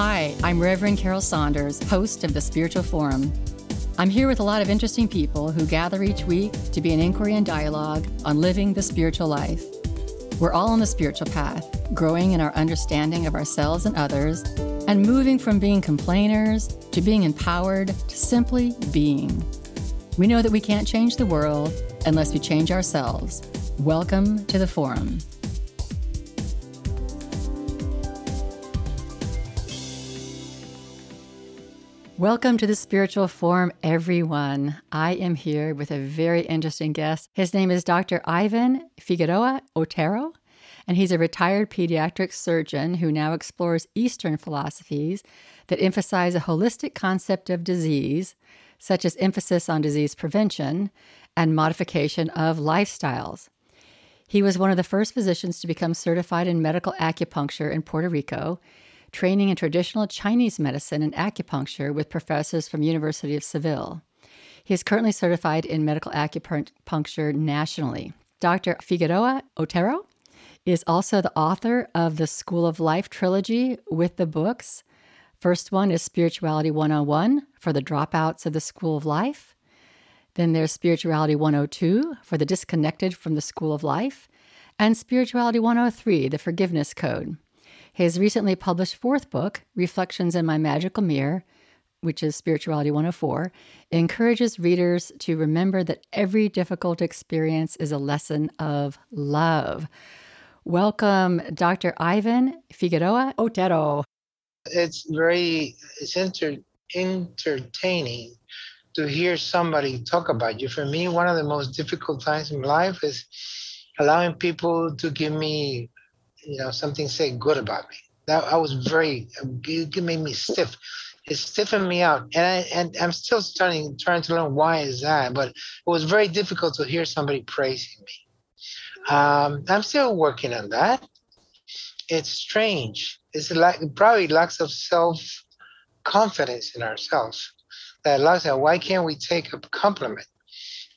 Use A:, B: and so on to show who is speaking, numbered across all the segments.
A: Hi, I'm Reverend Carol Saunders, host of the Spiritual Forum. I'm here with a lot of interesting people who gather each week to be an inquiry and dialogue on living the spiritual life. We're all on the spiritual path, growing in our understanding of ourselves and others, and moving from being complainers to being empowered to simply being. We know that we can't change the world unless we change ourselves. Welcome to the Forum. Welcome to the Spiritual Forum, everyone. I am here with a very interesting guest. His name is Dr. Ivan Figueroa Otero, and he's a retired pediatric surgeon who now explores Eastern philosophies that emphasize a holistic concept of disease, such as emphasis on disease prevention and modification of lifestyles. He was one of the first physicians to become certified in medical acupuncture in Puerto Rico training in traditional Chinese medicine and acupuncture with professors from University of Seville. He is currently certified in medical acupuncture nationally. Dr. Figueroa Otero is also the author of the School of Life trilogy with the books. First one is Spirituality 101 for the dropouts of the School of Life. Then there's Spirituality 102 for the disconnected from the School of Life, and Spirituality 103, the Forgiveness Code. His recently published fourth book, Reflections in My Magical Mirror, which is Spirituality 104, encourages readers to remember that every difficult experience is a lesson of love. Welcome, Dr. Ivan Figueroa Otero.
B: It's very it's enter, entertaining to hear somebody talk about you. For me, one of the most difficult times in life is allowing people to give me you know, something say good about me. That I was very, it made me stiff. It stiffened me out, and I and I'm still starting trying to learn why is that. But it was very difficult to hear somebody praising me. Um, I'm still working on that. It's strange. It's like probably lacks of self confidence in ourselves. That lacks of why can't we take a compliment?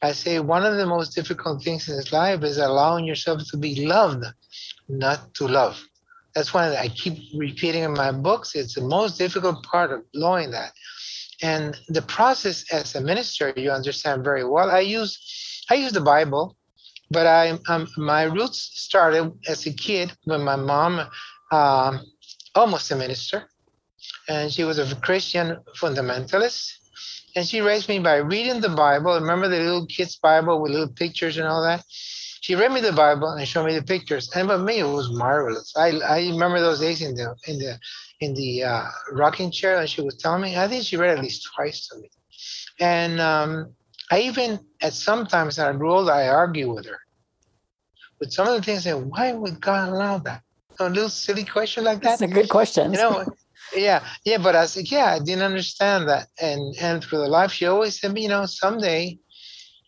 B: I say one of the most difficult things in this life is allowing yourself to be loved not to love. That's why I keep repeating in my books. It's the most difficult part of knowing that. And the process as a minister, you understand very well. I use I use the Bible, but I um, my roots started as a kid when my mom, um, almost a minister, and she was a Christian fundamentalist. And she raised me by reading the Bible. Remember the little kids' Bible with little pictures and all that? She read me the Bible and showed me the pictures, and for me it was marvelous. I I remember those days in the in the in the uh, rocking chair, and she was telling me. I think she read at least twice to me, and um, I even at sometimes I grew older, I argue with her. But some of the things, I say, why would God allow that? A little silly question like that.
A: That's a good question.
B: You know, yeah, yeah. But I said, yeah, I didn't understand that, and and through the life, she always said, you know, someday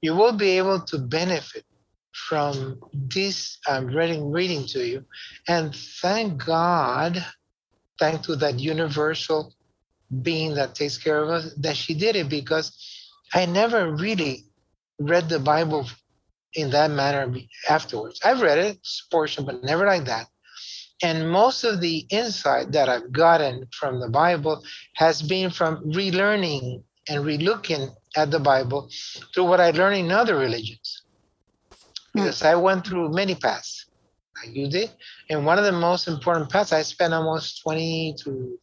B: you will be able to benefit from this I'm reading reading to you. And thank God, thank to that universal being that takes care of us, that she did it because I never really read the Bible in that manner afterwards. I've read it, portion, but never like that. And most of the insight that I've gotten from the Bible has been from relearning and relooking at the Bible through what I learned in other religions because I went through many paths like you did. And one of the most important paths, I spent almost 20 to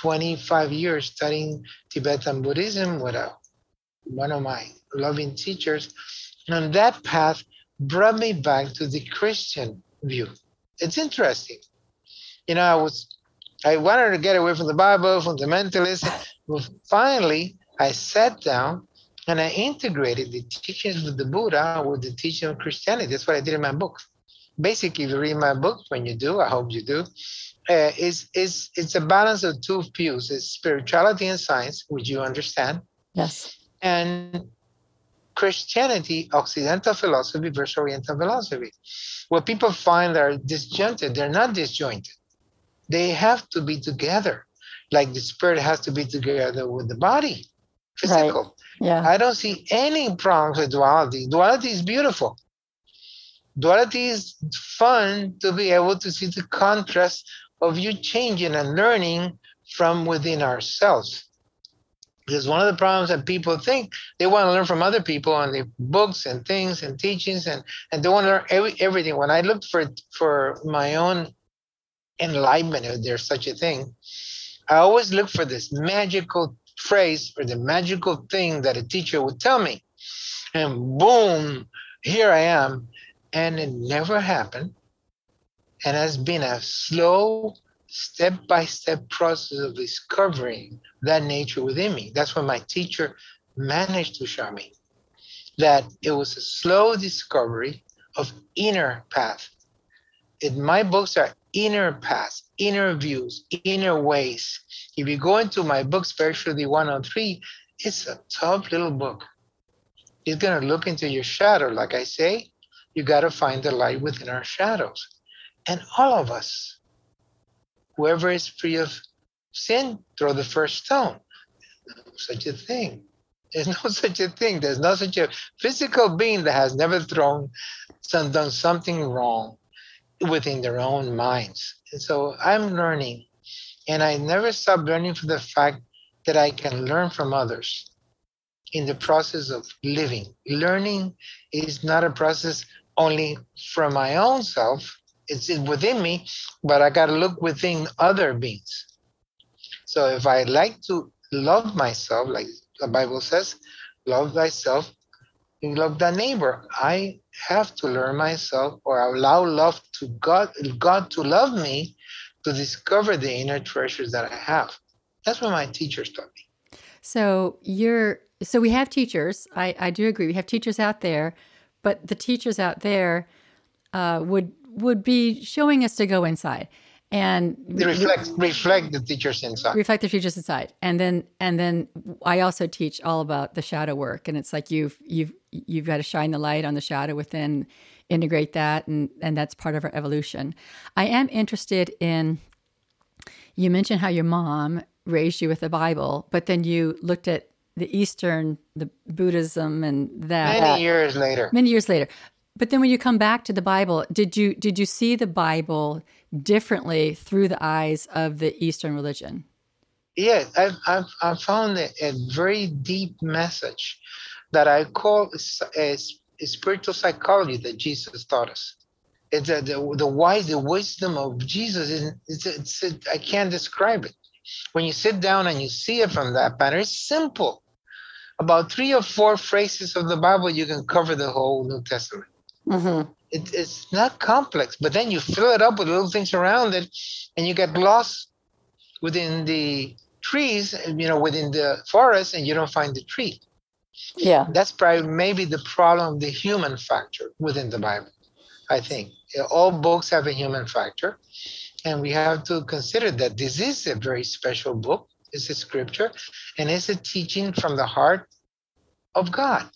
B: 25 years studying Tibetan Buddhism with a, one of my loving teachers. And that path brought me back to the Christian view. It's interesting. You know, I was I wanted to get away from the Bible, from the mentalism. But finally, I sat down and I integrated the teachings of the Buddha with the teaching of Christianity. That's what I did in my book. Basically, if you read my book, when you do, I hope you do, uh, is is it's a balance of two views: it's spirituality and science, which you understand.
A: Yes.
B: And Christianity, Occidental philosophy versus Oriental philosophy. What people find are disjointed, they're not disjointed. They have to be together, like the spirit has to be together with the body, physical. Right.
A: Yeah.
B: I don't see any problems with duality. Duality is beautiful. Duality is fun to be able to see the contrast of you changing and learning from within ourselves. Because one of the problems that people think they want to learn from other people and the books and things and teachings and, and they want to learn every, everything. When I looked for for my own enlightenment, if there's such a thing, I always look for this magical phrase or the magical thing that a teacher would tell me. And boom, here I am. And it never happened. And has been a slow, step by step process of discovering that nature within me. That's what my teacher managed to show me that it was a slow discovery of inner path. In my books are inner paths, inner views, inner ways. If you go into my book, Spirituality 103, it's a tough little book. It's going to look into your shadow. Like I say, you got to find the light within our shadows. And all of us, whoever is free of sin, throw the first stone. No such a thing. There's no such a thing. There's no such a physical being that has never thrown, done something wrong within their own minds. And so I'm learning, and I never stop learning for the fact that I can learn from others in the process of living. Learning is not a process only from my own self, it's within me, but I got to look within other beings. So if I like to love myself, like the Bible says, love thyself, you love thy neighbor. I have to learn myself or allow love to God, God to love me to discover the inner treasures that I have. That's what my teachers taught me.
A: So you're so we have teachers. I, I do agree. We have teachers out there, but the teachers out there uh, would would be showing us to go inside and
B: reflect reflect the teachers inside
A: reflect the teachers inside and then and then i also teach all about the shadow work and it's like you've you've you've got to shine the light on the shadow within integrate that and and that's part of our evolution. I am interested in you mentioned how your mom raised you with the bible but then you looked at the eastern the buddhism and that.
B: Many years later.
A: Many years later. But then when you come back to the Bible, did you did you see the Bible differently through the eyes of the Eastern religion?
B: Yes, I've, I've, I've found a, a, very deep message that I call a, a spiritual psychology that Jesus taught us. It's a, the, the wise, the wisdom of Jesus. Is, it's, it's, it, I can't describe it. When you sit down and you see it from that pattern, it's simple. About three or four phrases of the Bible, you can cover the whole New Testament. Mm-hmm. It, it's not complex, but then you fill it up with little things around it, and you get lost within the trees, you know, within the forest, and you don't find the tree.
A: Yeah,
B: that's probably maybe the problem of the human factor within the Bible. I think all books have a human factor, and we have to consider that this is a very special book. It's a scripture, and it's a teaching from the heart of God.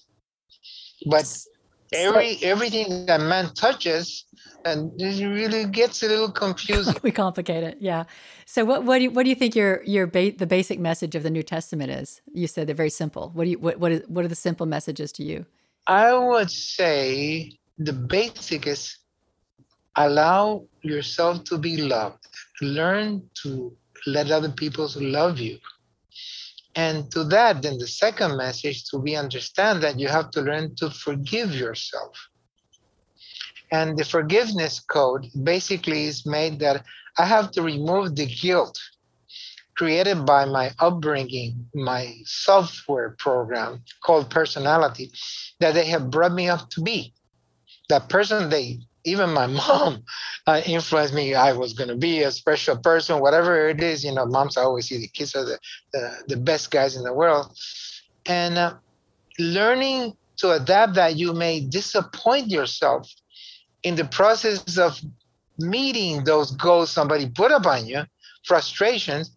B: But every everything that man touches and it really gets a little confusing.
A: We complicate it yeah. So what what do you what do you think your your ba- the basic message of the new testament is? You said they're very simple. What do you what what, is, what are the simple messages to you?
B: I would say the basic is allow yourself to be loved. Learn to let other people love you and to that, then the second message to be understand that you have to learn to forgive yourself. And the forgiveness code basically is made that I have to remove the guilt created by my upbringing, my software program called personality that they have brought me up to be. That person they even my mom uh, influenced me. I was going to be a special person, whatever it is. You know, moms always see the kids are the, the, the best guys in the world. And uh, learning to adapt that you may disappoint yourself in the process of meeting those goals somebody put upon you, frustrations,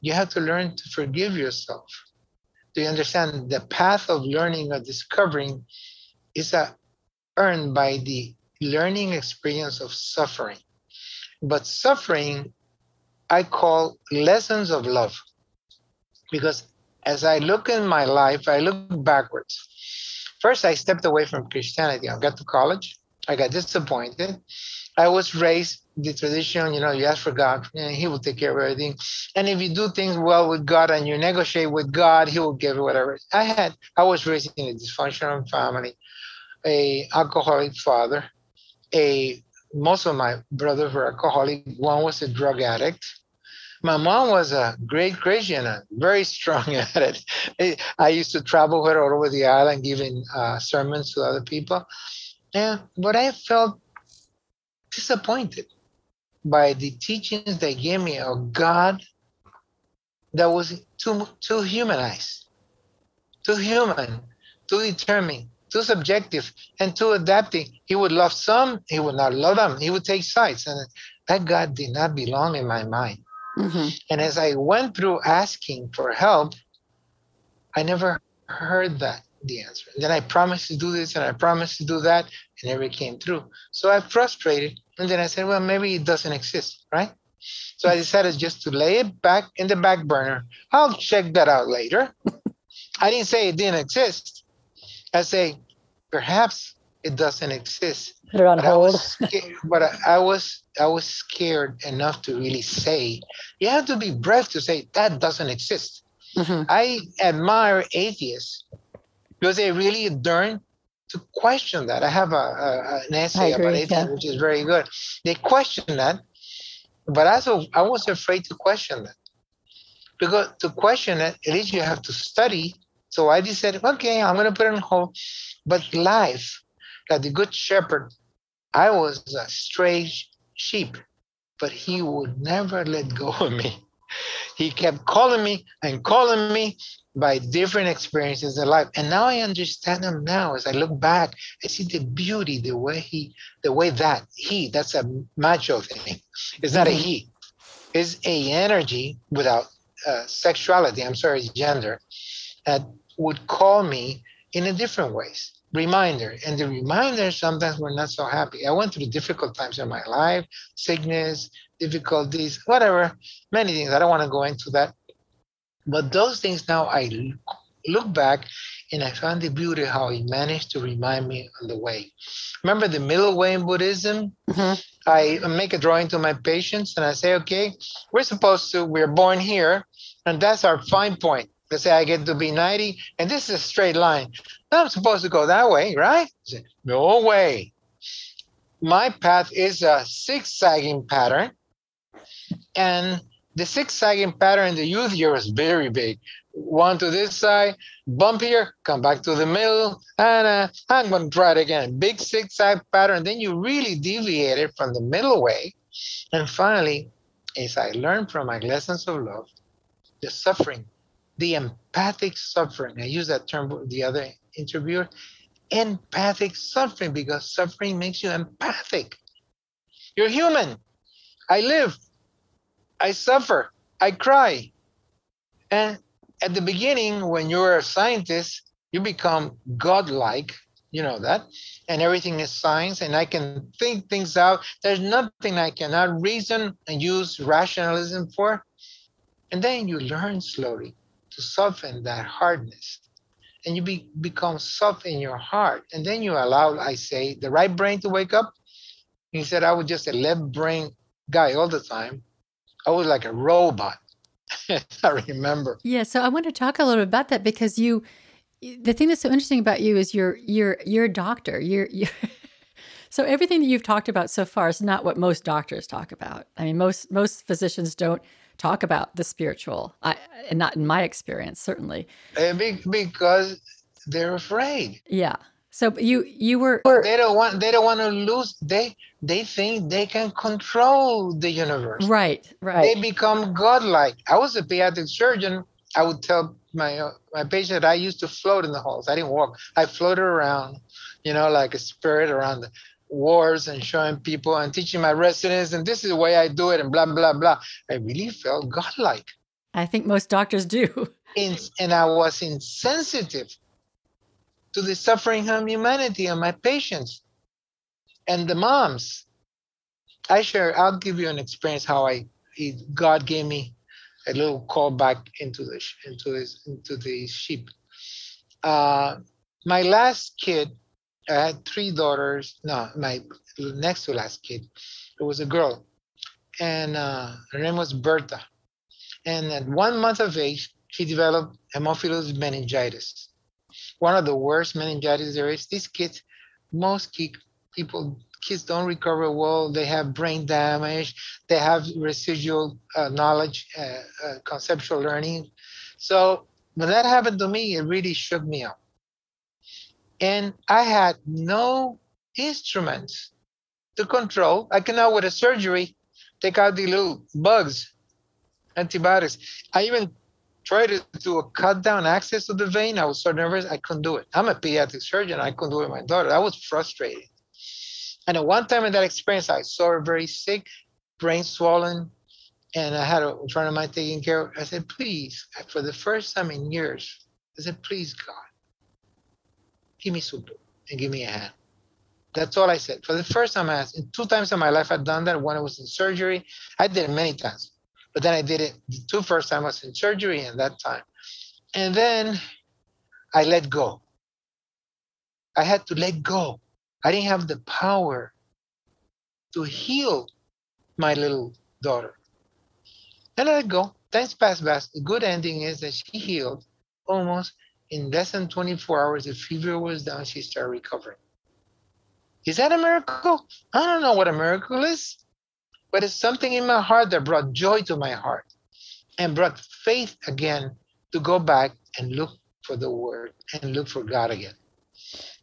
B: you have to learn to forgive yourself. Do you understand the path of learning or discovering is uh, earned by the learning experience of suffering. But suffering, I call lessons of love. Because as I look in my life, I look backwards. First, I stepped away from Christianity. I got to college. I got disappointed. I was raised the tradition, you know, you ask for God, and He will take care of everything. And if you do things well with God and you negotiate with God, He will give you whatever. I had, I was raised in a dysfunctional family, a alcoholic father, a most of my brothers were alcoholic. One was a drug addict. My mom was a great Christian, very strong at it. I used to travel her all over the island, giving uh, sermons to other people. Yeah, but I felt disappointed by the teachings they gave me of God that was too too humanized, too human, too determined, too subjective, and too adapting. He would love some, he would not love them. He would take sides, and that God did not belong in my mind. Mm-hmm. And as I went through asking for help, I never heard that the answer. And then I promised to do this and I promised to do that, and never came through. So I frustrated, and then I said, well, maybe it doesn't exist, right? So I decided just to lay it back in the back burner. I'll check that out later. I didn't say it didn't exist. I say perhaps it doesn't exist.
A: Put it on
B: but
A: hold.
B: I was scared, but I, I was I was scared enough to really say. You have to be brave to say that doesn't exist. Mm-hmm. I admire atheists because they really learn to question that. I have a, a an essay agree, about atheism, yeah. which is very good. They question that, but also I was afraid to question that because to question it, at least you have to study. So I decided, okay, I'm going to put it on hold. But life, like the good shepherd, I was a stray sheep, but he would never let go of me. He kept calling me and calling me by different experiences in life. And now I understand him now as I look back, I see the beauty, the way he, the way that he, that's a macho thing. It's not mm-hmm. a he. It's a energy without uh, sexuality, I'm sorry, gender, that would call me in a different ways. Reminder. And the reminder sometimes we're not so happy. I went through difficult times in my life, sickness, difficulties, whatever, many things. I don't want to go into that. But those things now I look back and I found the beauty how he managed to remind me on the way. Remember the middle way in Buddhism? Mm-hmm. I make a drawing to my patients and I say, okay, we're supposed to, we're born here, and that's our fine point. Let's say I get to be 90, and this is a straight line. I'm supposed to go that way, right? Say, no way. My path is a zigzagging pattern. And the zigzagging pattern in the youth year was very big. One to this side, bump here, come back to the middle, and uh, I'm going to try it again. Big zigzag pattern. Then you really deviated from the middle way. And finally, as I learned from my lessons of love, the suffering, the empathic suffering. I use that term with the other interviewer. Empathic suffering because suffering makes you empathic. You're human. I live. I suffer. I cry. And at the beginning, when you're a scientist, you become godlike. You know that. And everything is science, and I can think things out. There's nothing I cannot reason and use rationalism for. And then you learn slowly to soften that hardness. And you be, become soft in your heart. And then you allow, I say, the right brain to wake up. He said, I was just a left brain guy all the time. I was like a robot. I remember.
A: Yeah, so I want to talk a little bit about that because you the thing that's so interesting about you is you're you're you're a doctor. You're, you're so everything that you've talked about so far is not what most doctors talk about. I mean, most most physicians don't talk about the spiritual. I, and not in my experience, certainly.
B: Because they're afraid.
A: Yeah. So you you were
B: they don't want they don't want to lose they they think they can control the universe.
A: Right, right.
B: They become godlike. I was a pediatric surgeon. I would tell my uh, my patient I used to float in the halls. I didn't walk. I floated around, you know, like a spirit around the wars and showing people and teaching my residents, and this is the way I do it, and blah blah blah. I really felt godlike.
A: I think most doctors do.
B: In, and I was insensitive to the suffering of humanity and my patients and the moms. I share. I'll give you an experience how I God gave me a little call back into the into this into the sheep. Uh, my last kid I had three daughters. No, my next to last kid It was a girl, and uh, her name was Berta. And at one month of age, she developed hemophilus meningitis, one of the worst meningitis there is. These kids, most kid, people, kids don't recover well. They have brain damage. They have residual uh, knowledge, uh, uh, conceptual learning. So when that happened to me, it really shook me up. And I had no instruments to control. I cannot, with a surgery, take out the little bugs, antibiotics. I even tried to do a cut down access to the vein. I was so nervous, I couldn't do it. I'm a pediatric surgeon. I couldn't do it with my daughter. I was frustrated. And at one time in that experience, I saw her very sick, brain swollen, and I had a friend of mine taking care of her. I said, please, for the first time in years, I said, please, God, give me soup and give me a hand. That's all I said. For the first time, I asked. And two times in my life, I've done that. One, I was in surgery. I did it many times. But then I did it the two first time I was in surgery and that time. And then I let go. I had to let go. I didn't have the power to heal my little daughter. And I let go. Times passed by. The good ending is that she healed almost in less than 24 hours. The fever was down. She started recovering. Is that a miracle? I don't know what a miracle is, but it's something in my heart that brought joy to my heart and brought faith again to go back and look for the word and look for God again.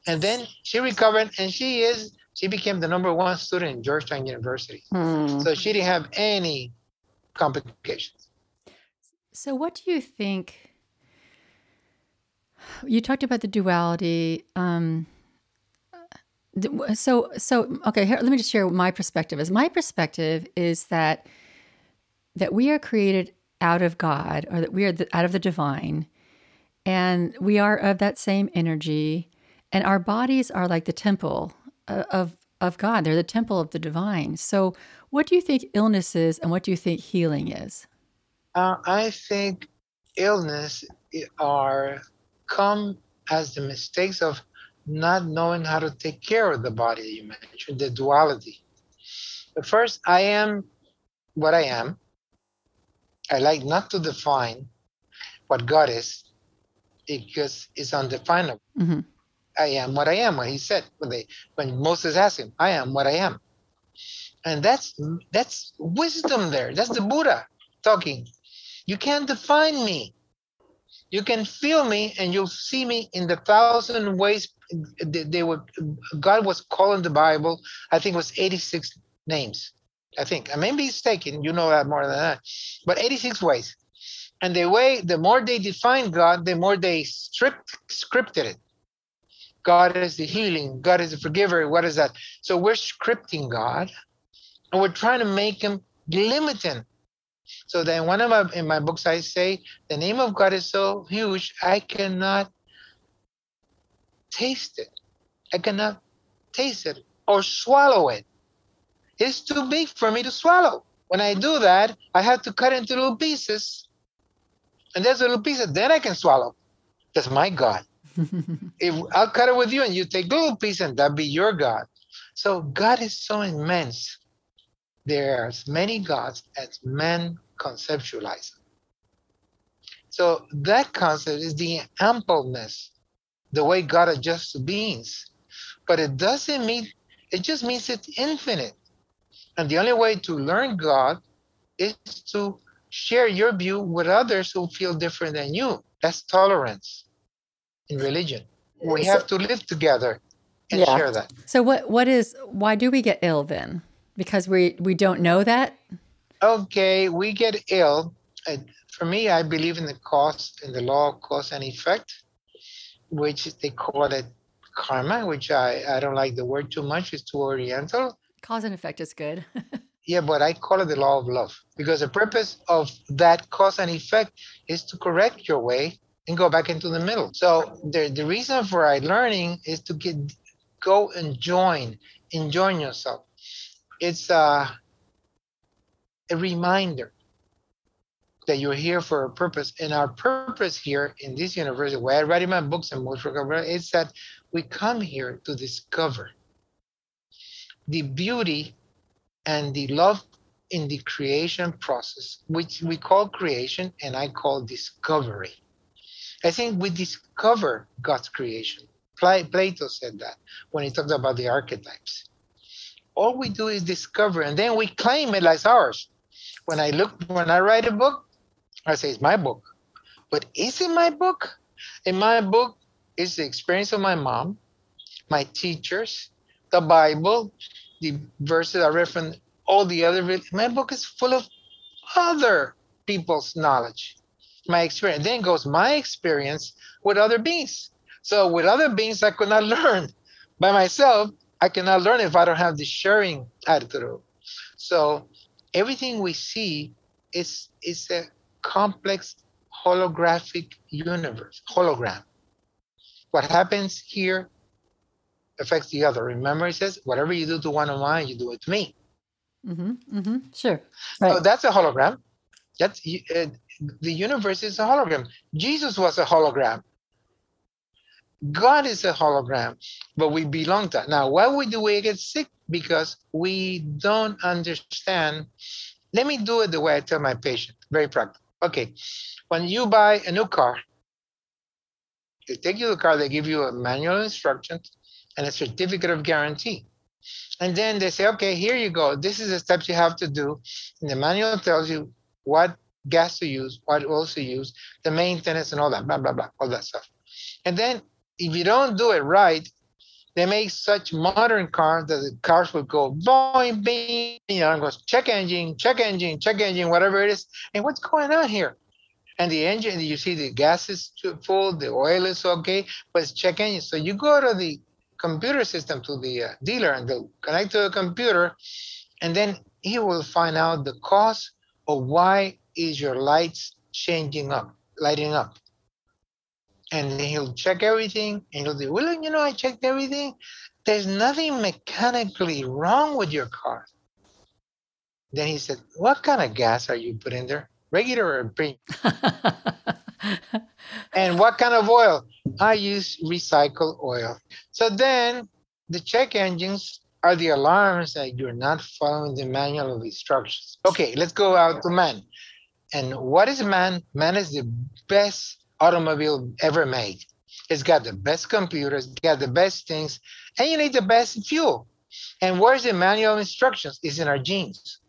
B: And then she recovered and she is she became the number one student in Georgetown University. Hmm. So she didn't have any complications.
A: So what do you think? You talked about the duality. Um, so so okay here, let me just share my perspective. Is my perspective is that that we are created out of god or that we are the, out of the divine and we are of that same energy and our bodies are like the temple of of god. They're the temple of the divine. So what do you think illness is and what do you think healing is?
B: Uh, i think illness are come as the mistakes of not knowing how to take care of the body you mentioned, the duality. But first, I am what I am. I like not to define what God is because it's undefinable. Mm-hmm. I am what I am. what he said when they when Moses asked him, I am what I am. And that's that's wisdom there. That's the Buddha talking. You can't define me. You can feel me and you'll see me in the thousand ways they, they were God was calling the Bible. I think it was 86 names. I think I may be mistaken. You know that more than that, but 86 ways. And the way, the more they defined God, the more they stripped, scripted it. God is the healing. God is the forgiver. What is that? So we're scripting God, and we're trying to make Him limiting. So then, one of my in my books, I say the name of God is so huge, I cannot taste it. I cannot taste it or swallow it. It's too big for me to swallow. When I do that, I have to cut into little pieces. And there's a little pieces, then I can swallow. That's my God. if I'll cut it with you and you take a little piece and that be your God. So God is so immense. There's many gods as men conceptualize. So that concept is the ampleness the way God adjusts beings. But it doesn't mean, it just means it's infinite. And the only way to learn God is to share your view with others who feel different than you. That's tolerance in religion. We have to live together and yeah. share that.
A: So what what is why do we get ill then? Because we we don't know that?
B: Okay, we get ill. For me, I believe in the cause in the law of cause and effect which they call it karma, which I, I don't like the word too much. It's too oriental.
A: Cause and effect is good.
B: yeah, but I call it the law of love because the purpose of that cause and effect is to correct your way and go back into the middle. So the, the reason for I learning is to get go and join, enjoy yourself. It's a, a reminder that you're here for a purpose. And our purpose here in this university, where I write in my books and most recovery, is that we come here to discover the beauty and the love in the creation process, which we call creation and I call discovery. I think we discover God's creation. Plato said that when he talked about the archetypes. All we do is discover and then we claim it as ours. When I look, when I write a book, I say it's my book. But is it my book? In my book is the experience of my mom, my teachers, the Bible, the verses I read from all the other. My book is full of other people's knowledge, my experience. Then goes my experience with other beings. So with other beings, I could not learn. By myself, I cannot learn if I don't have the sharing attitude. So everything we see is is a complex holographic universe, hologram. What happens here affects the other. Remember, it says, whatever you do to one of mine, you do it to me.
A: Mm-hmm, mm-hmm, sure.
B: Right. So that's a hologram. That's uh, the universe is a hologram. Jesus was a hologram. God is a hologram, but we belong to. Now, why do we get sick? Because we don't understand. Let me do it the way I tell my patient. Very practical. Okay, when you buy a new car, they take you the car. They give you a manual instructions and a certificate of guarantee. And then they say, okay, here you go. This is the steps you have to do. And the manual tells you what gas to use, what oil to use, the maintenance, and all that, blah, blah, blah, all that stuff. And then if you don't do it right, they make such modern cars that the cars would go boing, bing, you know, and goes check engine, check engine, check engine, whatever it is. And what's going on here? And the engine, you see the gas is full, the oil is okay, but it's check engine. So you go to the computer system to the uh, dealer and they'll connect to the computer and then he will find out the cause of why is your lights changing up lighting up and then he'll check everything and he'll say well you know i checked everything there's nothing mechanically wrong with your car then he said what kind of gas are you putting there regular or premium and what kind of oil I use recycled oil. So then the check engines are the alarms that you're not following the manual of instructions. Okay, let's go out to man. And what is man? Man is the best automobile ever made. It's got the best computers, got the best things, and you need the best fuel. And where's the manual instructions? It's in our genes.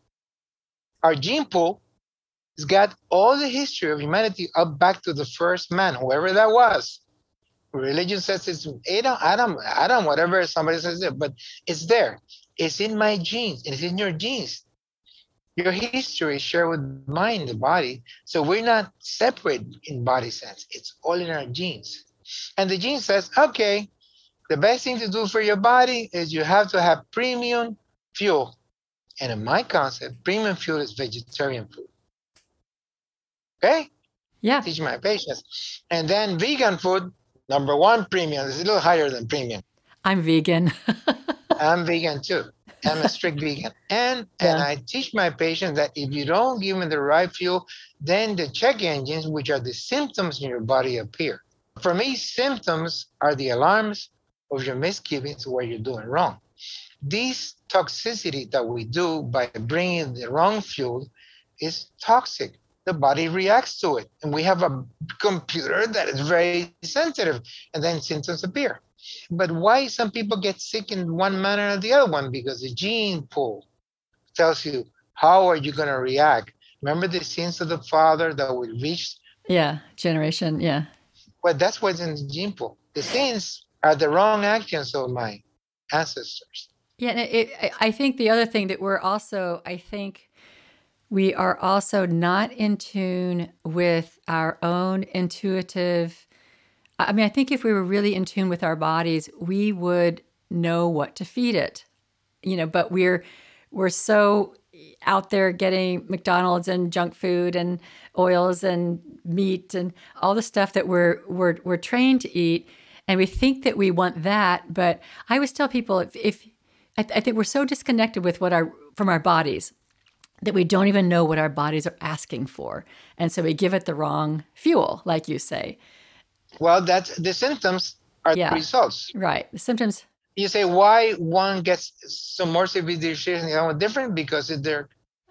B: Our gene pool has got all the history of humanity up back to the first man, whoever that was religion says it's Adam, Adam, Adam, whatever somebody says it, but it's there. It's in my genes. It's in your genes. Your history is shared with mine, the body. So we're not separate in body sense. It's all in our genes. And the gene says, okay, the best thing to do for your body is you have to have premium fuel. And in my concept, premium fuel is vegetarian food. Okay?
A: Yeah.
B: Teach my patients. And then vegan food Number one, premium is a little higher than premium.
A: I'm vegan.
B: I'm vegan too. I'm a strict vegan. And yeah. and I teach my patients that if you don't give them the right fuel, then the check engines, which are the symptoms in your body, appear. For me, symptoms are the alarms of your misgivings where you're doing wrong. This toxicity that we do by bringing the wrong fuel is toxic the body reacts to it. And we have a computer that is very sensitive, and then symptoms appear. But why some people get sick in one manner or the other one? Because the gene pool tells you how are you going to react. Remember the sins of the father that we reach?
A: Yeah, generation, yeah.
B: Well, that's what's in the gene pool. The sins are the wrong actions of my ancestors.
A: Yeah, it, I think the other thing that we're also, I think, we are also not in tune with our own intuitive. I mean, I think if we were really in tune with our bodies, we would know what to feed it. You know, but we're we're so out there getting McDonald's and junk food and oils and meat and all the stuff that we're we're we're trained to eat, and we think that we want that. But I always tell people if, if I, th- I think we're so disconnected with what our from our bodies that we don't even know what our bodies are asking for. And so we give it the wrong fuel, like you say.
B: Well, that's the symptoms are yeah. the results.
A: Right. The symptoms.
B: you say why one gets some more severe disease and the other one different because their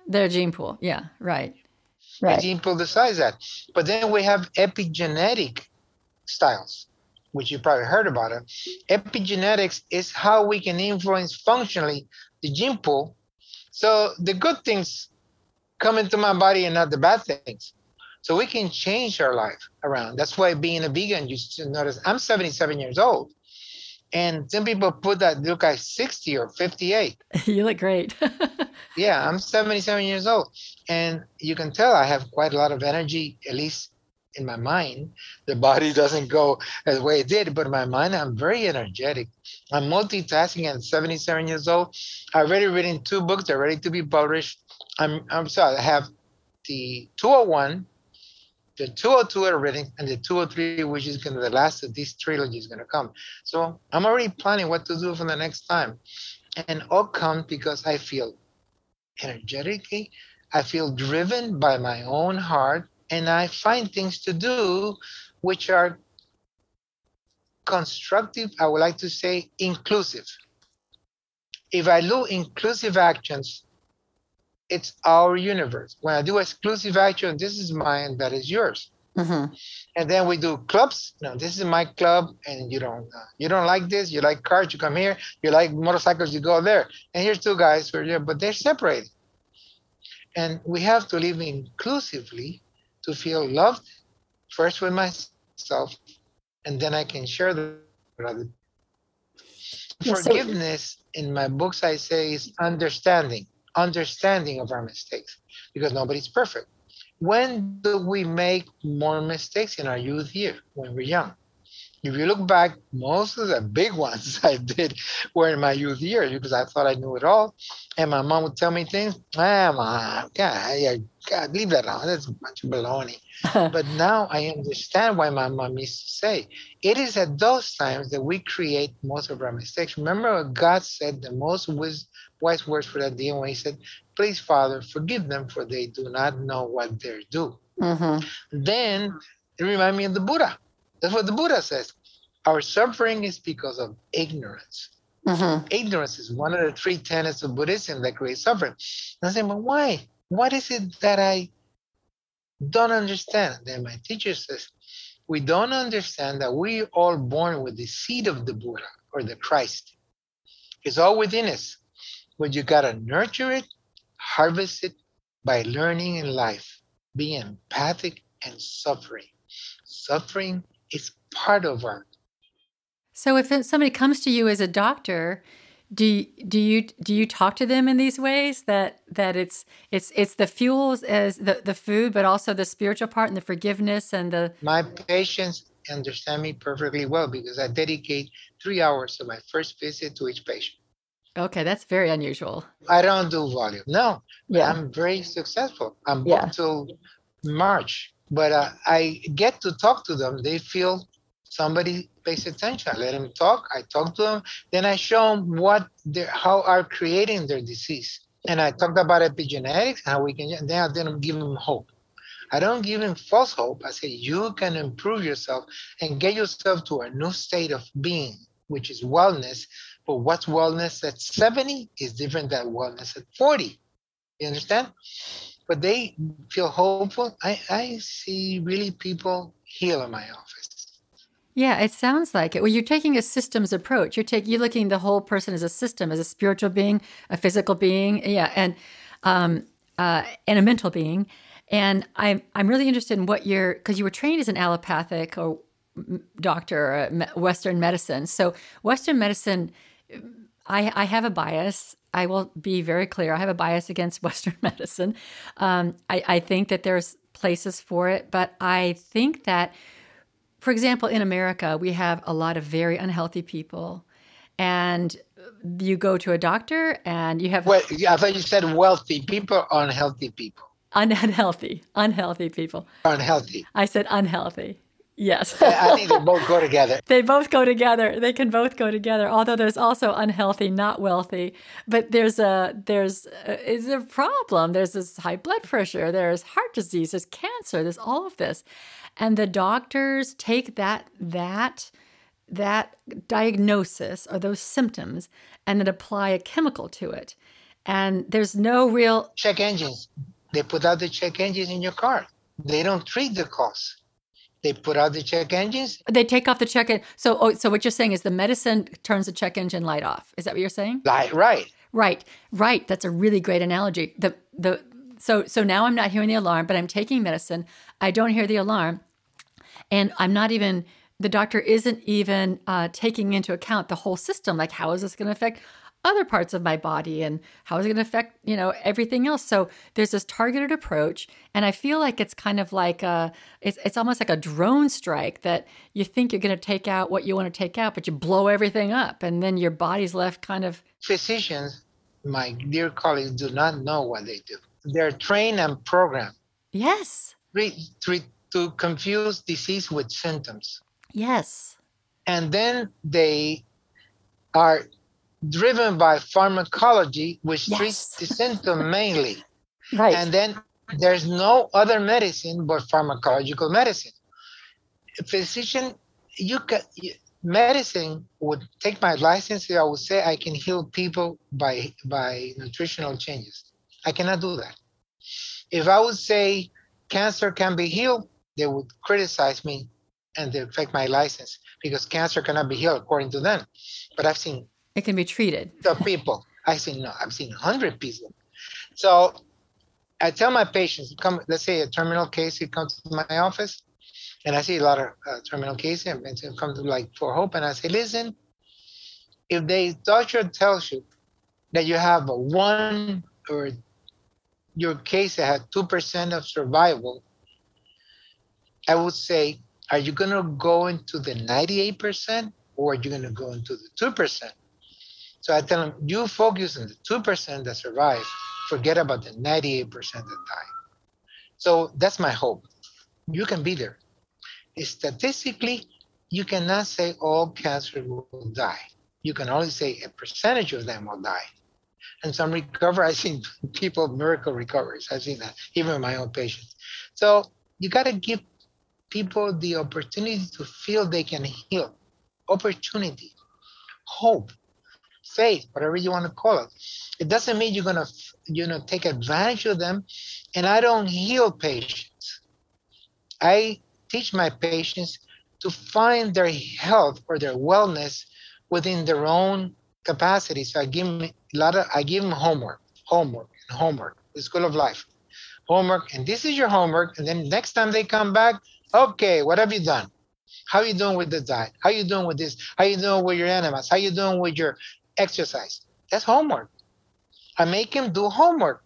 A: their gene pool. Yeah, right.
B: Right. The gene pool decides that. But then we have epigenetic styles, which you probably heard about it. Epigenetics is how we can influence functionally the gene pool. So the good things come into my body and not the bad things. So we can change our life around. That's why being a vegan, you should notice I'm 77 years old. And some people put that look like 60 or 58.
A: you look great.
B: yeah, I'm 77 years old. And you can tell I have quite a lot of energy, at least in my mind. The body doesn't go as way it did, but my mind, I'm very energetic. I'm multitasking at 77 years old. I've already written two books, they're ready to be published. I'm, I'm sorry, I have the 201 the 202 are written and the 203 which is going to be the last of this trilogy is going to come. So i'm already planning what to do for the next time. And all come because i feel energetically i feel driven by my own heart and i find things to do which are constructive i would like to say inclusive. If i do inclusive actions it's our universe. When I do exclusive action, this is mine, that is yours. Mm-hmm. And then we do clubs. No, this is my club, and you don't uh, you don't like this. You like cars, you come here. You like motorcycles, you go there. And here's two guys who are but they're separated. And we have to live inclusively to feel loved first with myself, and then I can share the. Yes, Forgiveness so- in my books, I say, is understanding understanding of our mistakes because nobody's perfect. When do we make more mistakes in our youth year when we're young? If you look back, most of the big ones I did were in my youth years because I thought I knew it all. And my mom would tell me things, ah, mom, God, yeah, God, leave that alone. That's a bunch of baloney. but now I understand why my mom used to say, it is at those times that we create most of our mistakes. Remember what God said, the most wis- wise words for that day when he said, please, Father, forgive them for they do not know what they're doing. Mm-hmm. Then it reminded me of the Buddha. That's what the Buddha says. Our suffering is because of ignorance. Mm-hmm. Ignorance is one of the three tenets of Buddhism that creates suffering. And I say, but why? What is it that I don't understand? Then my teacher says, we don't understand that we are all born with the seed of the Buddha or the Christ. It's all within us. But you gotta nurture it, harvest it by learning in life, being empathic and suffering. Suffering is part of our
A: so if somebody comes to you as a doctor, do do you do you talk to them in these ways that that it's it's it's the fuels as the the food, but also the spiritual part and the forgiveness and the
B: my patients understand me perfectly well because I dedicate three hours of my first visit to each patient.
A: Okay, that's very unusual.
B: I don't do volume. No, yeah. I'm very successful. I'm booked yeah. till March, but uh, I get to talk to them. They feel somebody pays attention. I let them talk. I talk to them. Then I show them what they how are creating their disease. And I talked about epigenetics, how we can. Then I then give them hope. I don't give them false hope. I say you can improve yourself and get yourself to a new state of being, which is wellness. But what's wellness at 70 is different than wellness at 40. You understand? But they feel hopeful. I, I see really people heal in my office.
A: Yeah, it sounds like it. Well, you're taking a systems approach. You're taking you're looking the whole person as a system, as a spiritual being, a physical being, yeah, and um, uh, and a mental being. And I'm I'm really interested in what you're because you were trained as an allopathic or doctor or Western medicine. So Western medicine, I I have a bias. I will be very clear. I have a bias against Western medicine. Um, I, I think that there's places for it, but I think that for example, in America, we have a lot of very unhealthy people. And you go to a doctor and you have.
B: Well, I thought you said wealthy people, unhealthy people.
A: Unhealthy, unhealthy people.
B: Unhealthy.
A: I said unhealthy. Yes.
B: I think they both go together.
A: they both go together. They can both go together. Although there's also unhealthy, not wealthy. But there's a there's a, is a problem. There's this high blood pressure. There's heart disease. There's cancer. There's all of this, and the doctors take that that that diagnosis or those symptoms and then apply a chemical to it. And there's no real
B: check engines. They put out the check engines in your car. They don't treat the cause. They put out the check engines.
A: They take off the check engine. So, oh, so what you're saying is the medicine turns the check engine light off. Is that what you're saying?
B: Right, right,
A: right, right. That's a really great analogy. The the so so now I'm not hearing the alarm, but I'm taking medicine. I don't hear the alarm, and I'm not even the doctor isn't even uh, taking into account the whole system. Like, how is this going to affect other parts of my body and how is it going to affect you know everything else. So there's this targeted approach and i feel like it's kind of like a it's, it's almost like a drone strike that you think you're going to take out what you want to take out but you blow everything up and then your body's left kind of
B: physicians my dear colleagues do not know what they do. They're trained and programmed.
A: Yes.
B: To, to confuse disease with symptoms.
A: Yes.
B: And then they are driven by pharmacology, which yes. treats the symptom mainly.
A: Right.
B: And then there's no other medicine but pharmacological medicine. A physician, you can medicine would take my license. I would say I can heal people by by nutritional changes. I cannot do that. If I would say cancer can be healed, they would criticize me and they affect my license because cancer cannot be healed according to them. But I've seen
A: it can be treated.
B: The people. I seen no, I've seen hundred people. So I tell my patients, come, let's say a terminal case, he comes to my office, and I see a lot of uh, terminal cases, and come to like for hope, and I say, listen, if the doctor tells you that you have a one or your case that had two percent of survival, I would say, are you gonna go into the ninety-eight percent or are you gonna go into the two percent? So I tell them, you focus on the 2% that survive, forget about the 98% that die. So that's my hope. You can be there. Statistically, you cannot say all cancer will die. You can only say a percentage of them will die. And some recover. I've seen people miracle recoveries. I've seen that, even my own patients. So you got to give people the opportunity to feel they can heal. Opportunity, hope faith, whatever you want to call it. It doesn't mean you're gonna, you know, take advantage of them. And I don't heal patients. I teach my patients to find their health or their wellness within their own capacity. So I give them a lot of, I give them homework, homework, and homework. The school of life, homework, and this is your homework. And then next time they come back, okay, what have you done? How are you doing with the diet? How you doing with this? How are you doing with your animals? How are you doing with your exercise. That's homework. I make him do homework.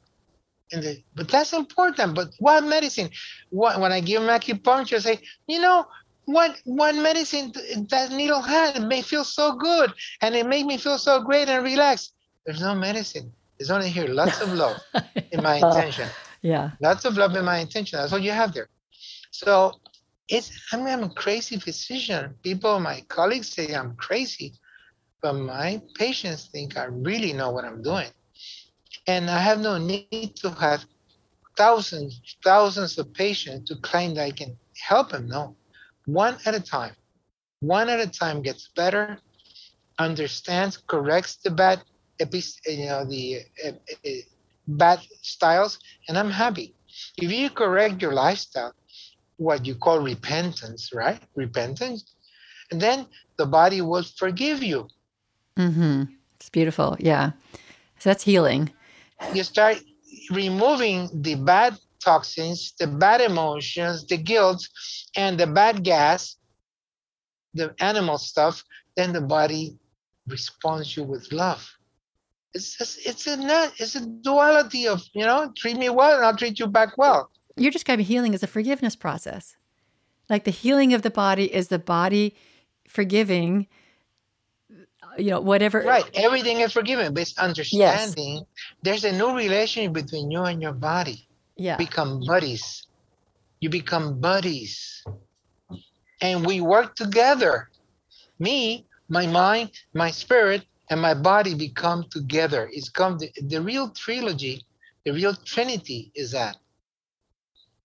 B: The, but that's important. But what medicine? What, when I give him acupuncture, I say, you know, what what medicine that needle had it may feel so good and it made me feel so great and relaxed. There's no medicine. There's only here lots of love in my intention.
A: Yeah.
B: Lots of love in my intention. That's what you have there. So it's I mean I'm a crazy physician. People, my colleagues say I'm crazy but my patients think I really know what I'm doing. And I have no need to have thousands, thousands of patients to claim that I can help them. No, one at a time. One at a time gets better, understands, corrects the bad, you know, the uh, uh, bad styles, and I'm happy. If you correct your lifestyle, what you call repentance, right? Repentance, and then the body will forgive you.
A: Mm-hmm. It's beautiful. Yeah. So that's healing.
B: You start removing the bad toxins, the bad emotions, the guilt, and the bad gas, the animal stuff, then the body responds you with love. It's just, it's a not it's a duality of you know treat me well and I'll treat you back well.
A: You're describing healing as a forgiveness process, like the healing of the body is the body forgiving you know whatever.
B: Right. Everything is forgiven but it's understanding yes. there's a new relationship between you and your body.
A: Yeah.
B: Become buddies. You become buddies. And we work together. Me my mind my spirit and my body become together. It's come the, the real trilogy the real trinity is that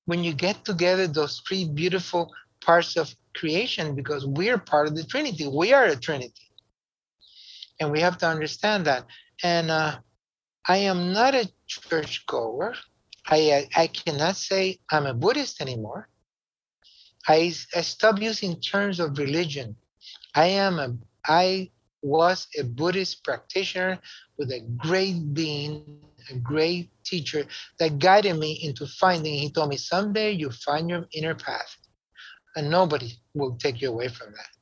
B: when you get together those three beautiful parts of creation because we're part of the Trinity. We are a Trinity. And we have to understand that. And uh, I am not a churchgoer. I, I, I cannot say I'm a Buddhist anymore. I, I stopped using terms of religion. I am a I was a Buddhist practitioner with a great being, a great teacher that guided me into finding. He told me, someday you find your inner path, and nobody will take you away from that.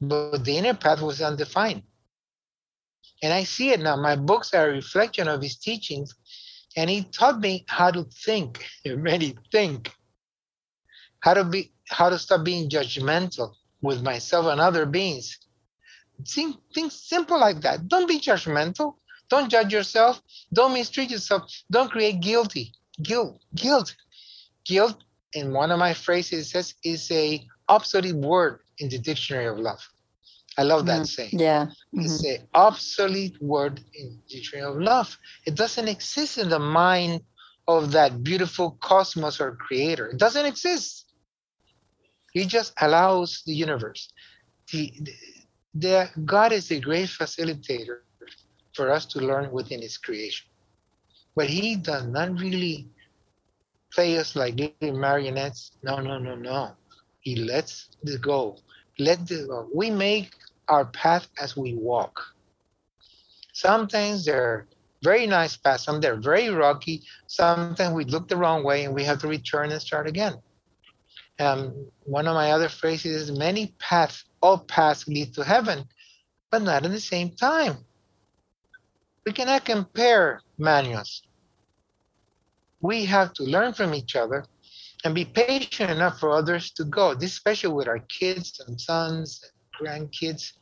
B: But the inner path was undefined. And I see it now. My books are a reflection of his teachings. And he taught me how to think, really think, how to be, how to stop being judgmental with myself and other beings. Think, think simple like that. Don't be judgmental. Don't judge yourself. Don't mistreat yourself. Don't create guilty. Guilt, guilt, guilt. In one of my phrases, says is a obsolete word in the dictionary of love. I love that mm, saying.
A: Yeah.
B: Mm-hmm. It's an obsolete word in the dictionary of love. It doesn't exist in the mind of that beautiful cosmos or creator. It doesn't exist. He just allows the universe. The, the, God is a great facilitator for us to learn within his creation. But he does not really play us like little marionettes. No, no, no, no. He lets this go. Let the go. We make our path as we walk. Sometimes they're very nice paths, some they're very rocky, sometimes we look the wrong way and we have to return and start again. Um, one of my other phrases is many paths, all paths lead to heaven, but not at the same time. We cannot compare manuals. We have to learn from each other and be patient enough for others to go. This especially with our kids and sons grandkids.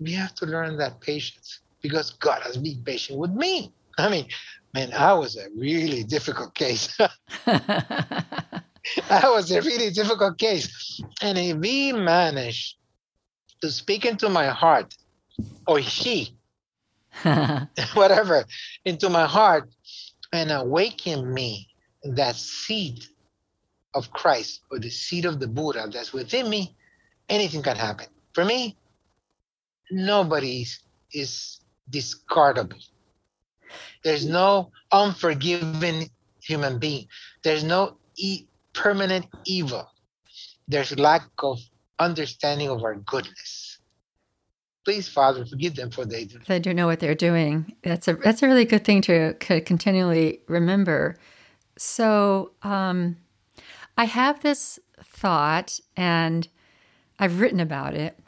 B: We have to learn that patience because God has been patient with me. I mean, man, I was a really difficult case. that was a really difficult case. And if he managed to speak into my heart, or he, whatever, into my heart and awaken me that seed of Christ or the seed of the Buddha that's within me, anything can happen. For me, nobody is discardable. There's no unforgiving human being. There's no e- permanent evil. There's lack of understanding of our goodness. Please, Father, forgive them for they do.
A: They do know what they're doing. That's a that's a really good thing to, to continually remember. So um, I have this thought, and I've written about it.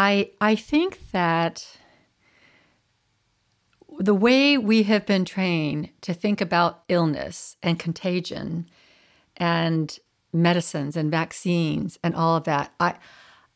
A: I I think that the way we have been trained to think about illness and contagion and medicines and vaccines and all of that, I,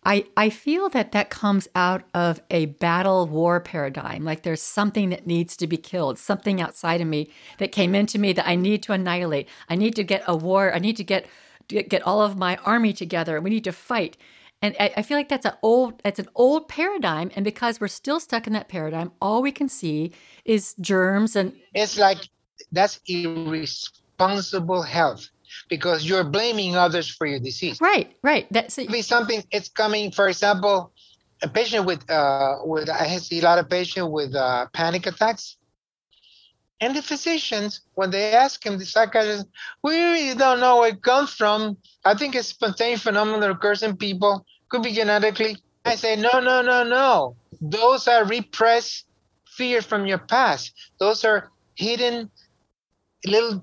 A: I, I feel that that comes out of a battle war paradigm. Like there's something that needs to be killed, something outside of me that came into me that I need to annihilate. I need to get a war. I need to get get all of my army together. We need to fight. And I, I feel like that's an old that's an old paradigm. And because we're still stuck in that paradigm, all we can see is germs and
B: it's like that's irresponsible health because you're blaming others for your disease.
A: Right, right. That's
B: it. something it's coming, for example, a patient with uh with I see a lot of patients with uh, panic attacks. And the physicians, when they ask him, the psychiatrist, we really don't know where it comes from. I think it's a spontaneous phenomenon that occurs in people could be genetically. I say, no, no, no, no. Those are repressed fears from your past. Those are hidden little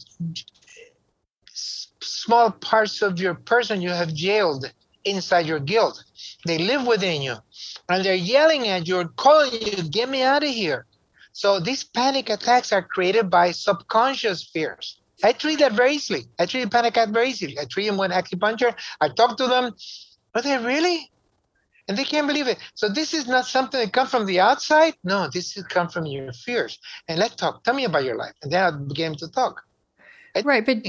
B: small parts of your person you have jailed inside your guilt. They live within you and they're yelling at you or calling you, get me out of here. So these panic attacks are created by subconscious fears. I treat that very easily. I treat panic attack very easily. I treat them with acupuncture. I talk to them. Are they really? And they can't believe it. So this is not something that comes from the outside. No, this has come from your fears. And let's talk. Tell me about your life. And then I began to talk.
A: I right, but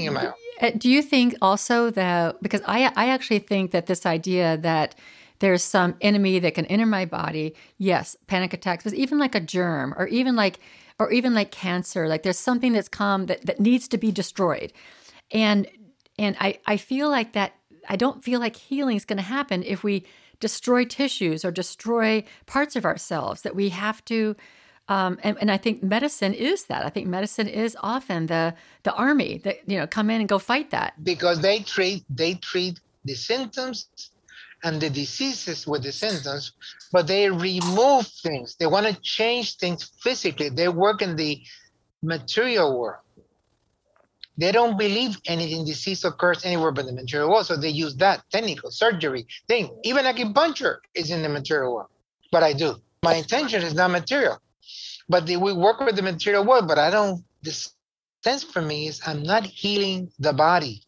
A: do you think also that because I I actually think that this idea that there's some enemy that can enter my body, yes, panic attacks, but even like a germ or even like or even like cancer, like there's something that's come that, that needs to be destroyed. And and I, I feel like that I don't feel like healing is going to happen if we destroy tissues or destroy parts of ourselves. That we have to um, and, and I think medicine is that. I think medicine is often the the army that you know come in and go fight that
B: because they treat they treat the symptoms and the diseases with the symptoms, but they remove things. They want to change things physically. They work in the material world. They don't believe anything disease occurs anywhere but the material world, so they use that technical surgery thing. Even acupuncture is in the material world, but I do. My intention is not material but the, we work with the material world, but I don't, the sense for me is I'm not healing the body.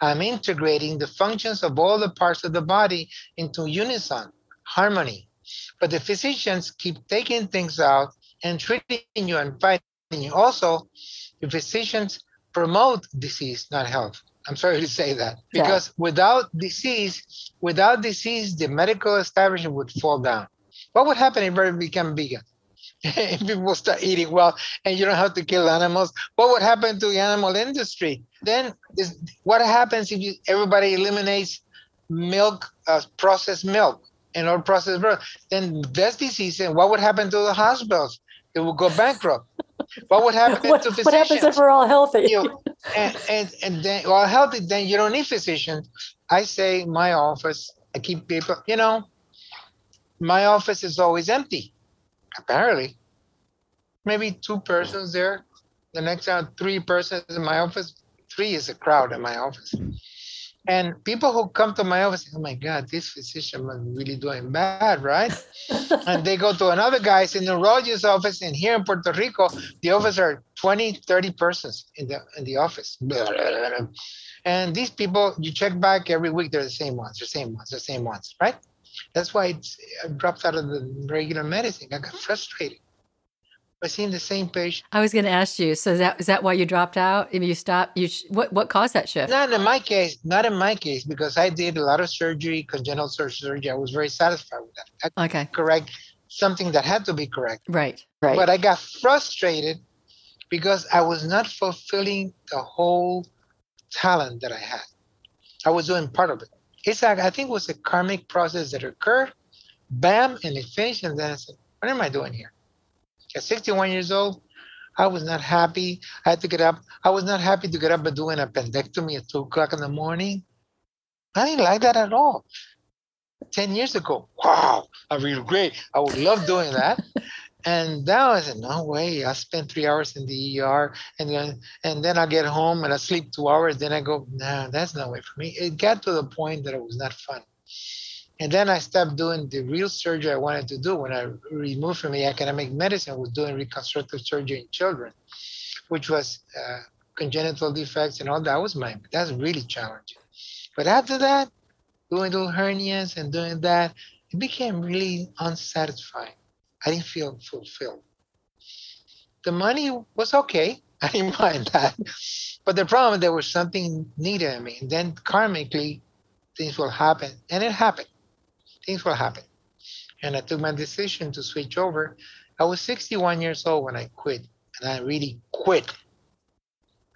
B: I'm integrating the functions of all the parts of the body into unison, harmony. But the physicians keep taking things out and treating you and fighting you. Also, the physicians promote disease, not health. I'm sorry to say that because yeah. without disease, without disease, the medical establishment would fall down. What would happen if everybody became vegan? if people start eating well and you don't have to kill animals, what would happen to the animal industry? Then is what happens if you, everybody eliminates milk, uh, processed milk and all processed milk? Then that's disease. And what would happen to the hospitals? It would go bankrupt. What would happen
C: what,
B: to physicians?
C: What happens if we're all healthy?
B: you know, and, and, and then, well, healthy, then you don't need physicians. I say my office, I keep people, you know, my office is always empty apparently maybe two persons there the next time three persons in my office three is a crowd in my office. And people who come to my office oh my god this physician must be really doing bad right? And they go to another guy's in the neurologist office and here in puerto rico the office are 20 30 persons in the in the office. And these people you check back every week they're the same ones the same ones the same ones right? That's why I dropped out of the regular medicine. I got frustrated by in the same patient.
A: I was going to ask you. So is that is that why you dropped out? If you stopped, you sh- what what caused that shift?
B: Not in my case. Not in my case because I did a lot of surgery, congenital surgery. I was very satisfied with that.
A: I okay.
B: Correct something that had to be correct.
A: Right. Right.
B: But I got frustrated because I was not fulfilling the whole talent that I had. I was doing part of it it's like I think it was a karmic process that occurred, bam, and it finished. And then I said, What am I doing here? At 61 years old, I was not happy. I had to get up. I was not happy to get up and do an appendectomy at two o'clock in the morning. I didn't like that at all. 10 years ago, wow, I feel great. I would love doing that. And now I said, no way. I spent three hours in the ER, and then and then I get home and I sleep two hours. Then I go, nah, that's no way for me. It got to the point that it was not fun. And then I stopped doing the real surgery I wanted to do when I removed from the academic medicine. Was doing reconstructive surgery in children, which was uh, congenital defects and all that was my that's really challenging. But after that, doing little hernias and doing that, it became really unsatisfying. I didn't feel fulfilled. The money was okay. I didn't mind that. But the problem, there was something needed in me. And then karmically, things will happen. And it happened. Things will happen. And I took my decision to switch over. I was 61 years old when I quit. And I really quit.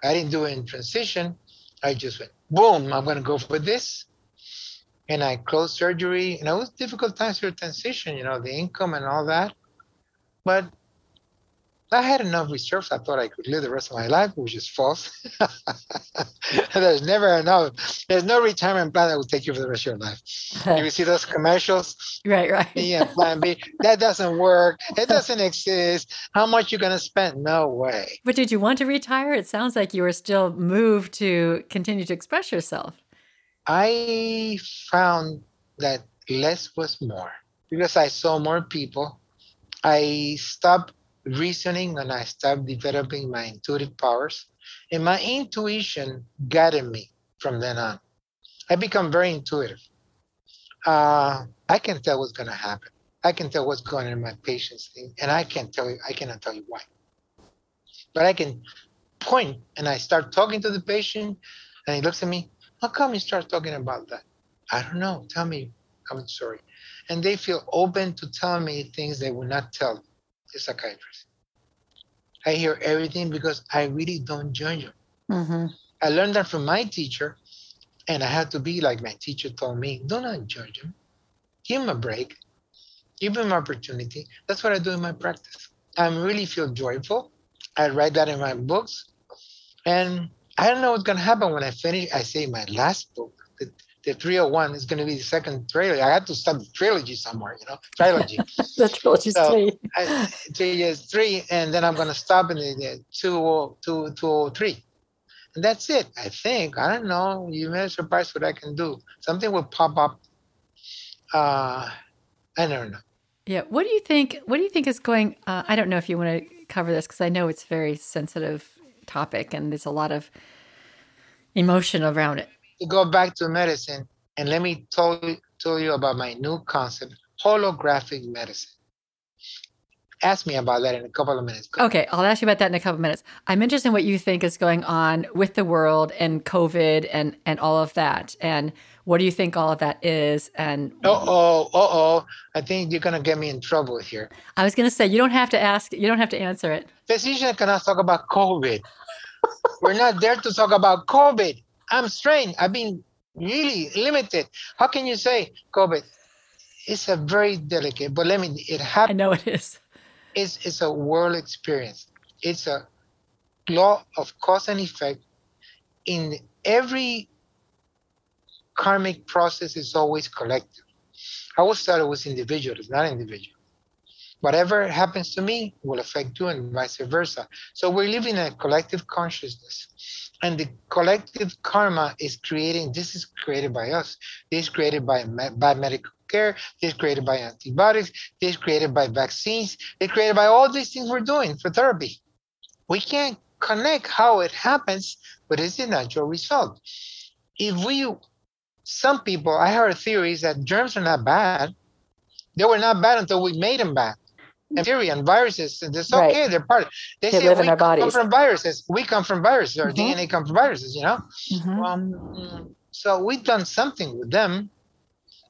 B: I didn't do it in transition. I just went, boom, I'm going to go for this and I closed surgery. And it was difficult times for transition, you know, the income and all that. But I had enough reserves. I thought I could live the rest of my life, which is false. There's never enough. There's no retirement plan that will take you for the rest of your life. you see those commercials?
A: Right, right.
B: Yeah, plan B. That doesn't work. It doesn't exist. How much you're gonna spend? No way.
A: But did you want to retire? It sounds like you were still moved to continue to express yourself.
B: I found that less was more because I saw more people. I stopped reasoning and I stopped developing my intuitive powers. And my intuition guided me from then on. I become very intuitive. Uh, I can tell what's going to happen. I can tell what's going on in my patient's thing, and I can tell you, I cannot tell you why. But I can point, and I start talking to the patient, and he looks at me. How come you start talking about that? I don't know. Tell me. I'm sorry. And they feel open to tell me things they would not tell the psychiatrist. I hear everything because I really don't judge them. Mm-hmm. I learned that from my teacher. And I had to be like my teacher told me, do not judge him. Give him a break. Give him opportunity. That's what I do in my practice. I really feel joyful. I write that in my books. And I don't know what's going to happen when I finish. I say my last book, the, the 301 is going to be the second trilogy. I had to start the trilogy somewhere, you know, trilogy.
A: the trilogy so three.
B: I, three is three, and then I'm going to stop in the, the 203. And that's it, I think. I don't know. You may surprise what I can do. Something will pop up. Uh, I don't know.
A: Yeah. What do you think? What do you think is going? Uh, I don't know if you want to cover this because I know it's a very sensitive topic and there's a lot of emotion around it.
B: Go back to medicine, and let me tell you, tell you about my new concept, holographic medicine ask me about that in a couple of minutes.
A: Okay, I'll ask you about that in a couple of minutes. I'm interested in what you think is going on with the world and COVID and and all of that. And what do you think all of that is? And
B: uh oh, uh oh, I think you're gonna get me in trouble here.
A: I was gonna say you don't have to ask. You don't have to answer it.
B: Physicians cannot talk about COVID. We're not there to talk about COVID. I'm strained. I've been really limited. How can you say COVID? It's a very delicate, but let me. It happens.
A: I know it is
B: it's, it's a world experience. It's a law of cause and effect. In every karmic process is always collective. I always thought it was individual, it's not individual. Whatever happens to me will affect you and vice versa. So we're living in a collective consciousness. And the collective karma is creating, this is created by us. This is created by by medical care. This is created by antibiotics. This is created by vaccines. It's created by all these things we're doing for therapy. We can't connect how it happens, but it's the natural result. If we, some people, I heard theories that germs are not bad. They were not bad until we made them bad. Bacteria and viruses, and it's okay. Right. They're part. Of, they, they say live we in our come bodies. from viruses. We come from viruses. Our mm-hmm. DNA comes from viruses. You know. Mm-hmm. Um, so we've done something with them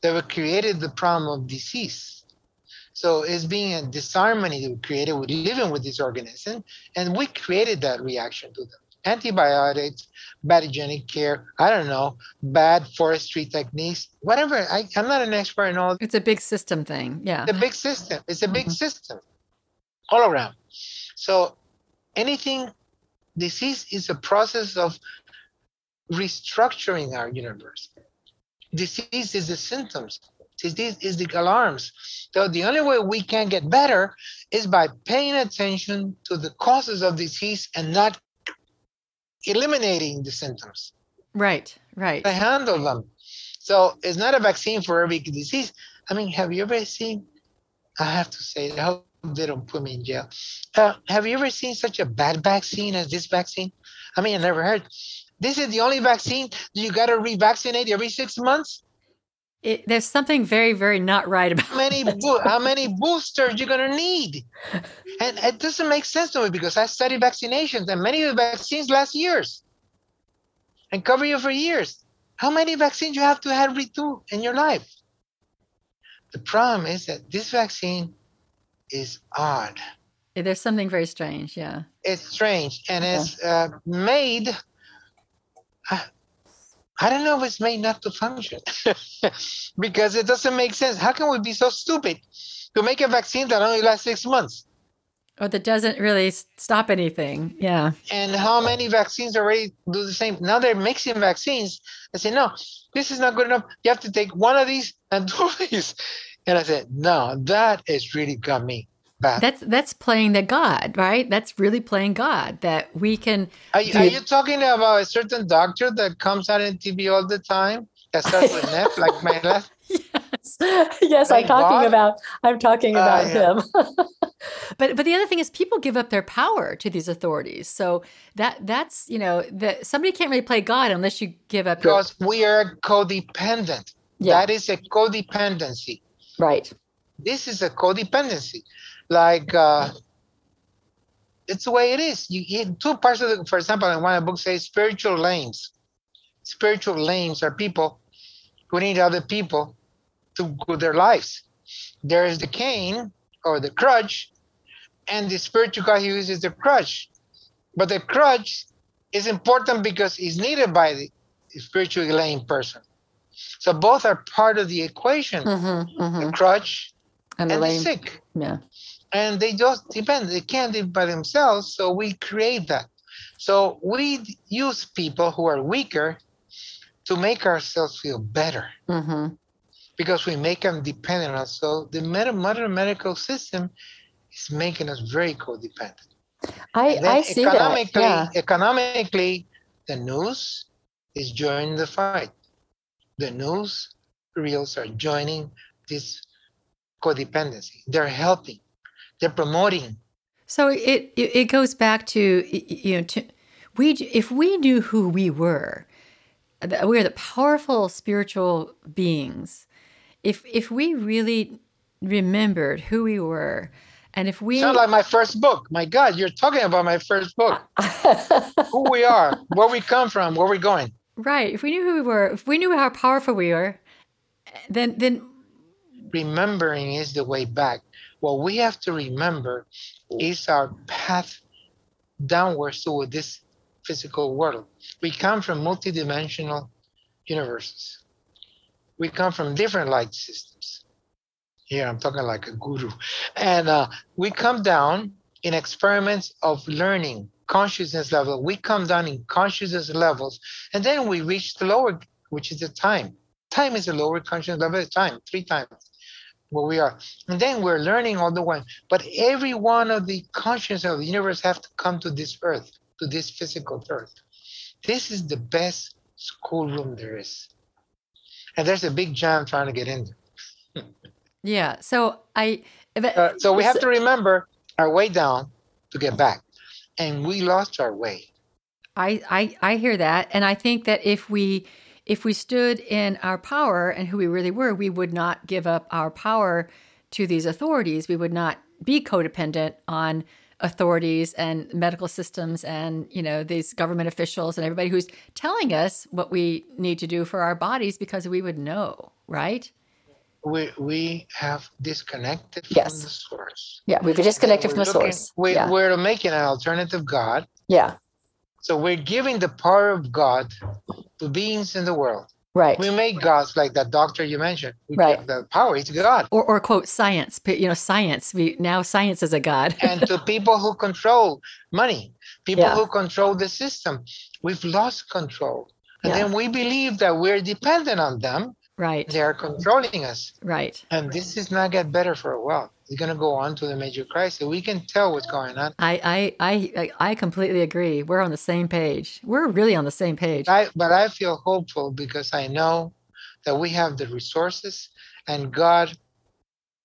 B: that were created the problem of disease. So it's being a disharmony that we created with living with this organism, and we created that reaction to them. Antibiotics, bad hygienic care, I don't know, bad forestry techniques, whatever. I, am not an expert in all.
A: It's a big system thing. Yeah.
B: The big system. It's a big mm-hmm. system all around. So anything, disease is a process of restructuring our universe disease is the symptoms disease is the alarms so the only way we can get better is by paying attention to the causes of disease and not eliminating the symptoms.
A: Right right.
B: To handle them. So it's not a vaccine for every disease. I mean have you ever seen i have to say i hope they don't put me in jail. Uh, have you ever seen such a bad vaccine as this vaccine? I mean i never heard. This is the only vaccine you got to revaccinate every six months.
A: It, there's something very, very not right about
B: how many bo- how many boosters you're gonna need, and it doesn't make sense to me because I study vaccinations, and many of the vaccines last years and cover you for years. How many vaccines you have to have redo in your life? The problem is that this vaccine is odd.
A: There's something very strange, yeah.
B: It's strange, and yeah. it's uh, made I, I don't know if it's made not to function because it doesn't make sense. How can we be so stupid to make a vaccine that only lasts six months?
A: Or that doesn't really stop anything. Yeah.
B: And how many vaccines already do the same? Now they're mixing vaccines. I say, no, this is not good enough. You have to take one of these and two of these. And I said, no, that has really got me
A: that's that's playing the God, right? That's really playing God. That we can.
B: Are, you, are you talking about a certain doctor that comes out on TV all the time that starts with Neff, like my left?
A: Yes, yes, I'm talking God? about. I'm talking about uh, yeah. him. but but the other thing is, people give up their power to these authorities. So that that's you know that somebody can't really play God unless you give up.
B: Because your... we are codependent. Yeah. That is a codependency.
A: Right.
B: This is a codependency like uh, it's the way it is. You get two parts of the, for example, in one of the books says spiritual lames. Spiritual lames are people who need other people to go their lives. There is the cane or the crutch, and the spiritual guy who uses the crutch. But the crutch is important because it's needed by the spiritually lame person. So both are part of the equation.
A: Mm-hmm, mm-hmm.
B: The crutch
A: And the
B: and the
A: lame.
B: sick.
A: Yeah.
B: And they just depend they can't live by themselves so we create that so we use people who are weaker to make ourselves feel better
A: Mm-hmm.
B: because we make them dependent on us so the modern medical system is making us very codependent
A: I, I see that.
B: economically
A: Yeah.
B: economically the news is joining the fight the news reels are joining this codependency they're helping they're promoting
A: So it, it goes back to you know to we if we knew who we were, we're the powerful spiritual beings. If if we really remembered who we were, and if we
B: Sound like my first book. My God, you're talking about my first book. Who we are, where we come from, where we're going.
A: right, if we knew who we were, if we knew how powerful we were, then then
B: Remembering is the way back. What we have to remember is our path downwards toward this physical world. We come from multidimensional universes. We come from different light systems. Here I'm talking like a guru. And uh, we come down in experiments of learning consciousness level. We come down in consciousness levels, and then we reach the lower, which is the time. Time is a lower consciousness level time, three times where we are. And then we're learning all the way. But every one of the consciousness of the universe have to come to this earth, to this physical earth. This is the best schoolroom there is. And there's a big jam trying to get in there.
A: yeah. So I but-
B: Uh, so we have to remember our way down to get back. And we lost our way.
A: I, I I hear that, and I think that if we if we stood in our power and who we really were, we would not give up our power to these authorities. We would not be codependent on authorities and medical systems and you know these government officials and everybody who's telling us what we need to do for our bodies because we would know, right?
B: We, we have disconnected from
C: Yes.
B: the source.
C: Yeah, we've disconnected from the
B: looking-
C: source.
B: We,
C: yeah.
B: We're making an alternative God.
C: yeah,
B: So we're giving the power of God to beings in the world.
C: right.
B: We make gods like that doctor you mentioned. We
C: Right.
B: The power is God.
A: Or or quote science, you know science. We now science is a god.
B: and to people who control money, people
C: Yeah.
B: who control the system, we've lost control. And
C: Yeah.
B: then we believe that we're dependent on them.
A: right,
B: They are controlling us.
A: right.
B: And this is not get better for a while. It's going to go on to the major crisis. We can tell what's going on.
A: I, I I I completely agree. We're on the same page. We're really on the same page.
B: I, but I feel hopeful because I know that we have the resources and God,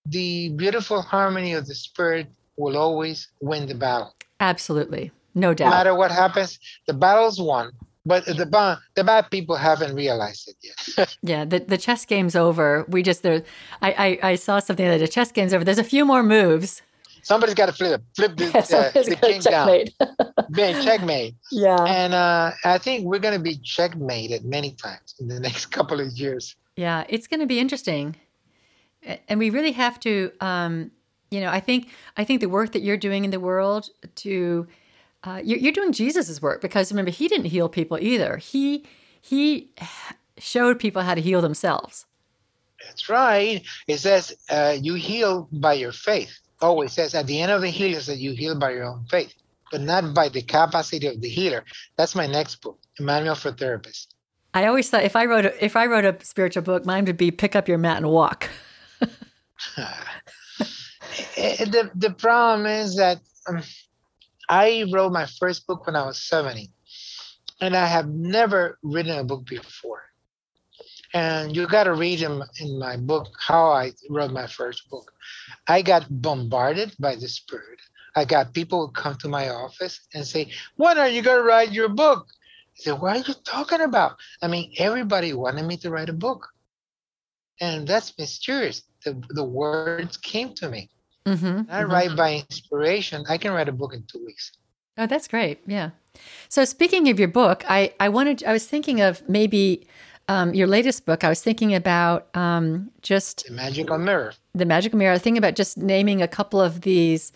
B: the beautiful harmony of the spirit will always win the battle.
A: Absolutely, no doubt.
B: No matter what happens, the battle's won. But the bad, the bad people haven't realized it yet.
A: Yeah, the, the chess game's over. We just there. I, I I saw something that the chess game's over. There's a few more moves.
B: Somebody's got to flip flip the, uh, the king down.
C: checkmate.
B: Checkmate.
C: yeah.
B: And uh, I think we're going to be checkmated many times in the next couple of years.
A: Yeah, it's going to be interesting, and we really have to. Um, you know, I think I think the work that you're doing in the world to uh, you're, you're doing Jesus's work because remember he didn't heal people either. He he showed people how to heal themselves.
B: That's right. It says uh, you heal by your faith. Oh, it says at the end of the healing that you heal by your own faith, but not by the capacity of the healer. That's my next book, a manual for therapists.
A: I always thought if I wrote a, if I wrote a spiritual book, mine would be pick up your mat and walk.
B: Eh, the the problem is that um, I wrote my first book when I was 70, and I have never written a book before. And you got to read in, in my book how I wrote my first book. I got bombarded by the spirit. I got people who come to my office and say, "When are you going to write your book?" I said, "What are you talking about?" I mean, everybody wanted me to write a book, and that's mysterious. The the words came to me.
A: Mm-hmm.
B: I write by inspiration. I can write a book in two weeks.
A: Oh, that's great. Yeah. So speaking of your book, I, I wanted I was thinking of maybe um, your latest book. I was thinking about um, just
B: The magical mirror.
A: the magical mirror. I was thinking about just naming a couple of these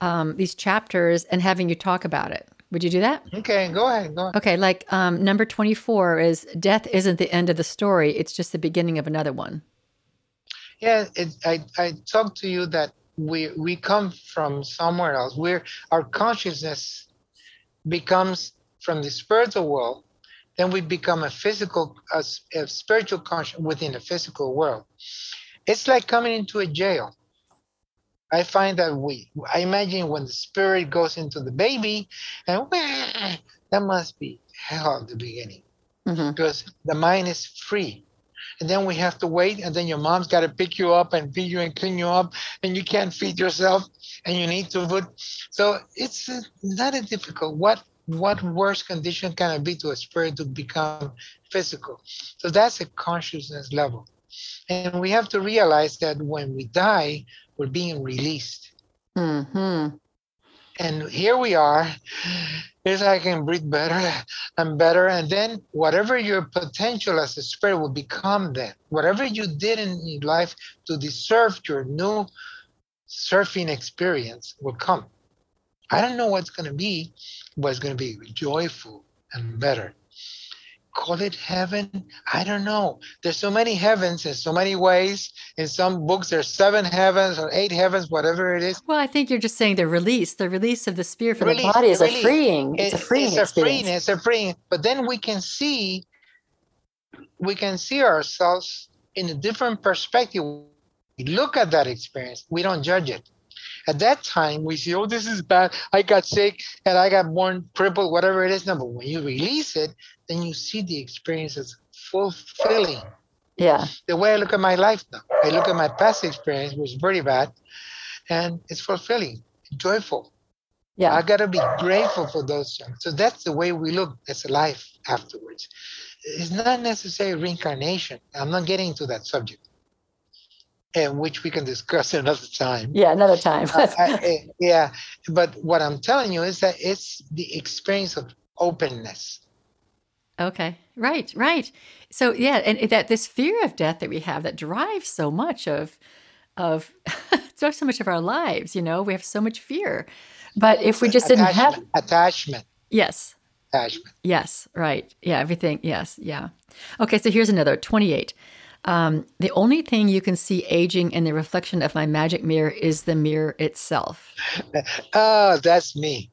A: um, these chapters and having you talk about it. Would you do that?
B: Okay, go ahead. Go ahead.
A: Okay, like um, number 24 is death isn't the end of the story, it's just the beginning of another one.
B: Yeah, it, I, I talked to you that we we come from somewhere else. Where our consciousness becomes from the spiritual world, then we become a physical, a, a spiritual conscious within the physical world. It's like coming into a jail. I find that we, I imagine when the spirit goes into the baby, and that must be hell at the beginning
A: Mm-hmm.
B: because the mind is free. And then we have to wait, and then your mom's got to pick you up and feed you and clean you up, and you can't feed yourself, and you need to food. So it's uh, not a difficult. What what worse condition can it be to a spirit to become physical? So that's a consciousness level, and we have to realize that when we die, we're being released.
A: Mm-hmm.
B: And here we are. Here's I can breathe better and better. And then whatever your potential as a spirit will become then. Whatever you did in life to deserve your new surfing experience will come. I don't know what's going to be, but it's going to be joyful and better. Call it heaven? I don't know. There's so many heavens in so many ways. In some books, there's seven heavens or eight heavens, whatever it is.
A: Well, I think you're just saying the release, the release of the spirit from
B: Release,
A: the body is a freeing. It's a freeing
B: it's a freeing, it's a freeing. But then we can see, we can see ourselves in a different perspective. We look at that experience. We don't judge it. At that time, we see, oh, this is bad. I got sick and I got born crippled, whatever it is. No, but when you release it, then you see the experience as fulfilling.
A: Yeah.
B: The way I look at my life now, I look at my past experience, which was pretty bad, and it's fulfilling, joyful.
A: Yeah.
B: I gotta be grateful for those things. So that's the way we look as a life afterwards. It's not necessarily reincarnation. I'm not getting into that subject, and which we can discuss another time.
A: yeah. Another time.
B: Uh, I- I- yeah, but what I'm telling you is that it's the experience of openness.
A: Okay. Right. Right. So yeah, and that this fear of death that we have that drives so much of of drives so much of our lives. You know, we have so much fear. But if we just didn't have
B: attachment, attachment,
A: yes,
B: attachment.
A: yes, right, yeah, everything, yes, yeah. Okay, so here's another twenty-eight. Um, the only thing you can see aging in the reflection of my magic mirror is the mirror itself.
B: Oh, that's me.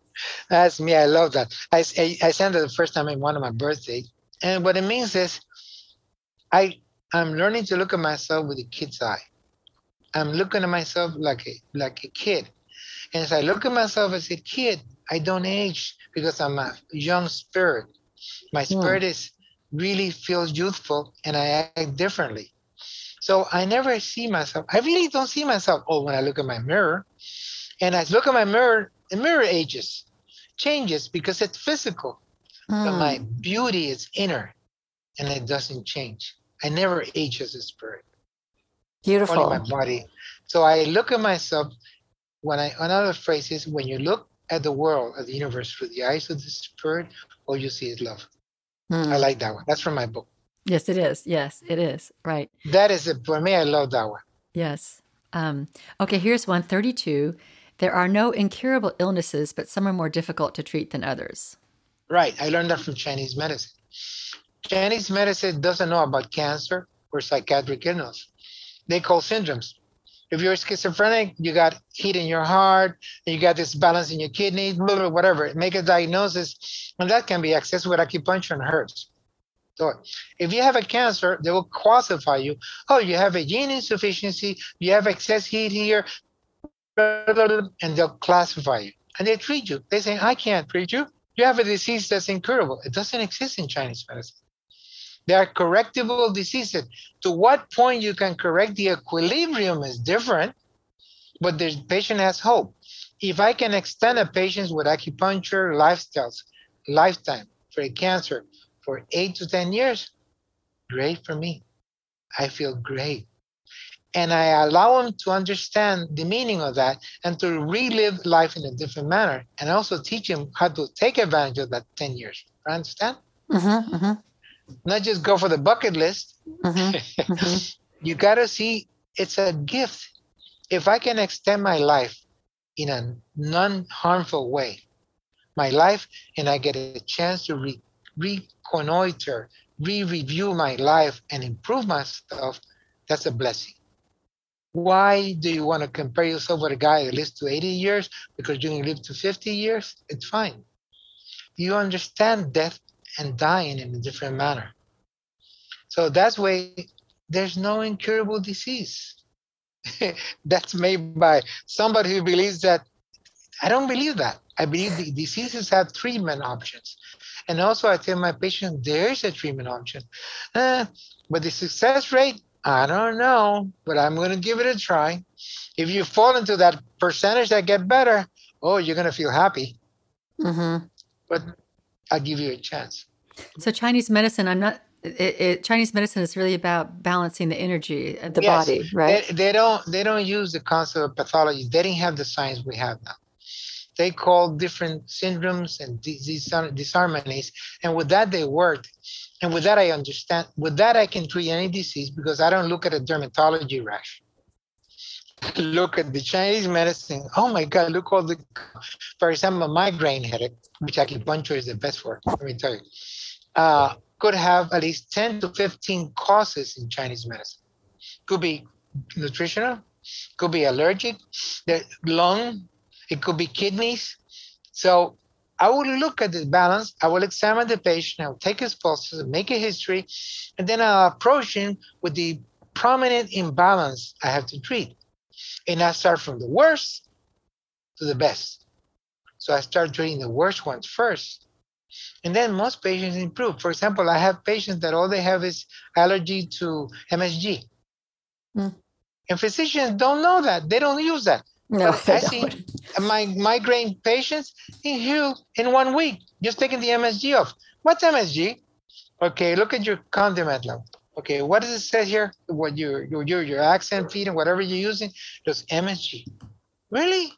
B: That's me. I love that. I I sent it the first time in one of my birthdays. And what it means is I I'm learning to look at myself with a kid's eye. I'm looking at myself like a like a kid. And as I look at myself as a kid, I don't age because I'm a young spirit. My
A: Hmm.
B: spirit is really feels youthful and I act differently. So I never see myself. I really don't see myself. Oh, when I look at my mirror, and I look at my mirror, the mirror ages, changes because it's physical. But
A: Hmm.
B: my beauty is inner, and it doesn't change. I never age as a spirit,
A: Beautiful.
B: only my body. So I look at myself. When I another phrase is when you look at the world, at the universe through the eyes of the spirit, all you see is love.
A: Hmm.
B: I like that one. That's from my book.
A: Yes, it is. Yes, it is. Right.
B: That is it for me. I love that one.
A: Yes. Um, okay, here's one 32. There are no incurable illnesses, but some are more difficult to treat than others.
B: Right. I learned that from Chinese medicine. Chinese medicine doesn't know about cancer or psychiatric illness. They call syndromes. If you're schizophrenic, you got heat in your heart, you got this balance in your kidneys, whatever. Make a diagnosis, and that can be accessed with acupuncture and herbs. So if you have a cancer, they will classify you. Oh, you have a gene insufficiency, you have excess heat here, and they'll classify you. And they treat you. They say, I can't treat you you have a disease that's incurable. It doesn't exist in Chinese medicine. They are correctable diseases. To what point you can correct the equilibrium is different, but the patient has hope. If I can extend a patient with acupuncture lifestyles, lifetime for a cancer for eight to 10 years, great for me. I feel great. And I allow them to understand the meaning of that and to relive life in a different manner and also teach them how to take advantage of that 10 years. Understand?
A: Mm-hmm, mm-hmm,
B: Not just go for the bucket list.
A: mm-hmm, mm-hmm.
B: You got to see it's a gift. If I can extend my life in a non harmful way, my life and I get a chance to re- reconnoiter, re-review my life and improve myself, that's a blessing. Why do you want to compare yourself with a guy that lives to 80 years because you can live to 50 years? It's fine. You understand death and dying in a different manner. So that's why there's no incurable disease. that's made by somebody who believes that. I don't believe that. I believe the diseases have treatment options. And also, I tell my patients there is a treatment option. Uh, but the success rate, I don't know, but I'm going to give it a try. If you fall into that percentage that get better, oh, you're going to feel happy. Mm-hmm. But I'll give you a chance.
A: So Chinese medicine, I'm not. It, it, Chinese medicine is really about balancing the energy the yes, body, right?
B: They, they, don't. They don't use the concept of pathology. They didn't have the science we have now. They call different syndromes and disease disharmonies, and with that they worked. And with that I understand. With that I can treat any disease because I don't look at a dermatology rash. Look at the Chinese medicine. Oh my God! Look all the, for example, migraine headache, which acupuncture is the best for. Let me tell you uh, could have at least 10 to 15 causes in Chinese medicine. Could be nutritional, could be allergic, the lung, it could be kidneys. So I will look at the balance, I will examine the patient, I'll take his pulses, make a history, and then I'll approach him with the prominent imbalance I have to treat. And I start from the worst to the best. So I start treating the worst ones first and then most patients improve. For example, I have patients that all they have is allergy to MSG. Mm. And physicians don't know that. They don't use that.
A: No, I
B: see my migraine patients in heal in one week, just taking the MSG off. What's MSG? Okay, look at your condiment level. Okay, what does it say here? What your your your accent feed and whatever you're using, just MSG. Really?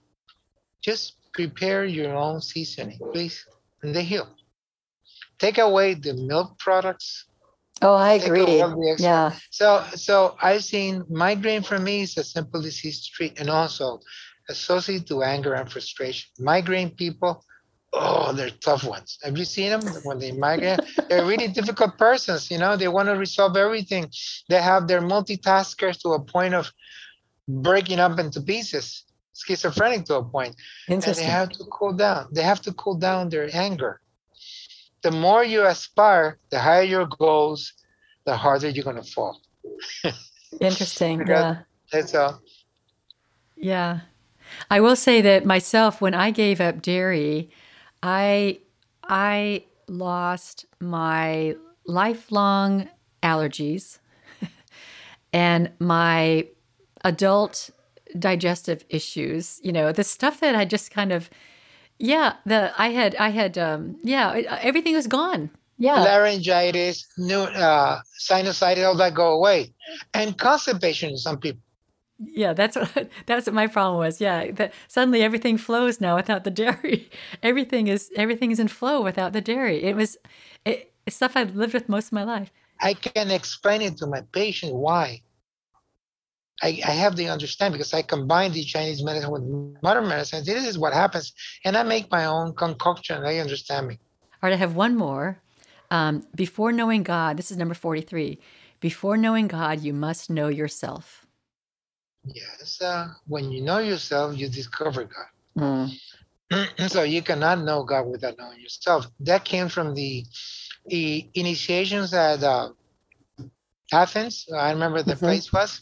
B: Just prepare your own seasoning, please, and they heal take away the milk products.
A: Oh, I agree. Yeah.
B: So, so I've seen migraine for me is a simple disease to treat, and also associated to anger and frustration. Migraine people, oh, they're tough ones. Have you seen them when they migrate? they're really difficult persons. You know, they want to resolve everything. They have their multitaskers to a point of breaking up into pieces. Schizophrenic to a point. And they have to cool down. They have to cool down their anger the more you aspire, the higher your goals, the harder you're going to fall.
A: Interesting. yeah.
B: That's all.
A: Yeah. I will say that myself, when I gave up dairy, I I lost my lifelong allergies and my adult digestive issues. You know, the stuff that I just kind of yeah, the I had I had um yeah, everything was gone. Yeah.
B: Laryngitis, new uh sinusitis, all that go away. And constipation in some people.
A: Yeah, that's what that's what my problem was. Yeah, that suddenly everything flows now without the dairy. Everything is everything is in flow without the dairy. It was it, it's stuff I've lived with most of my life.
B: I can explain it to my patient why. I, I have the understand because I combine the Chinese medicine with modern medicine. This is what happens, and I make my own concoction. They understand me.
A: All right, I have one more. Um, before knowing God, this is number forty-three. Before knowing God, you must know yourself.
B: Yes, uh, when you know yourself, you discover God. Mm. so you cannot know God without knowing yourself. That came from the the initiations at uh, Athens. I remember the mm-hmm. place was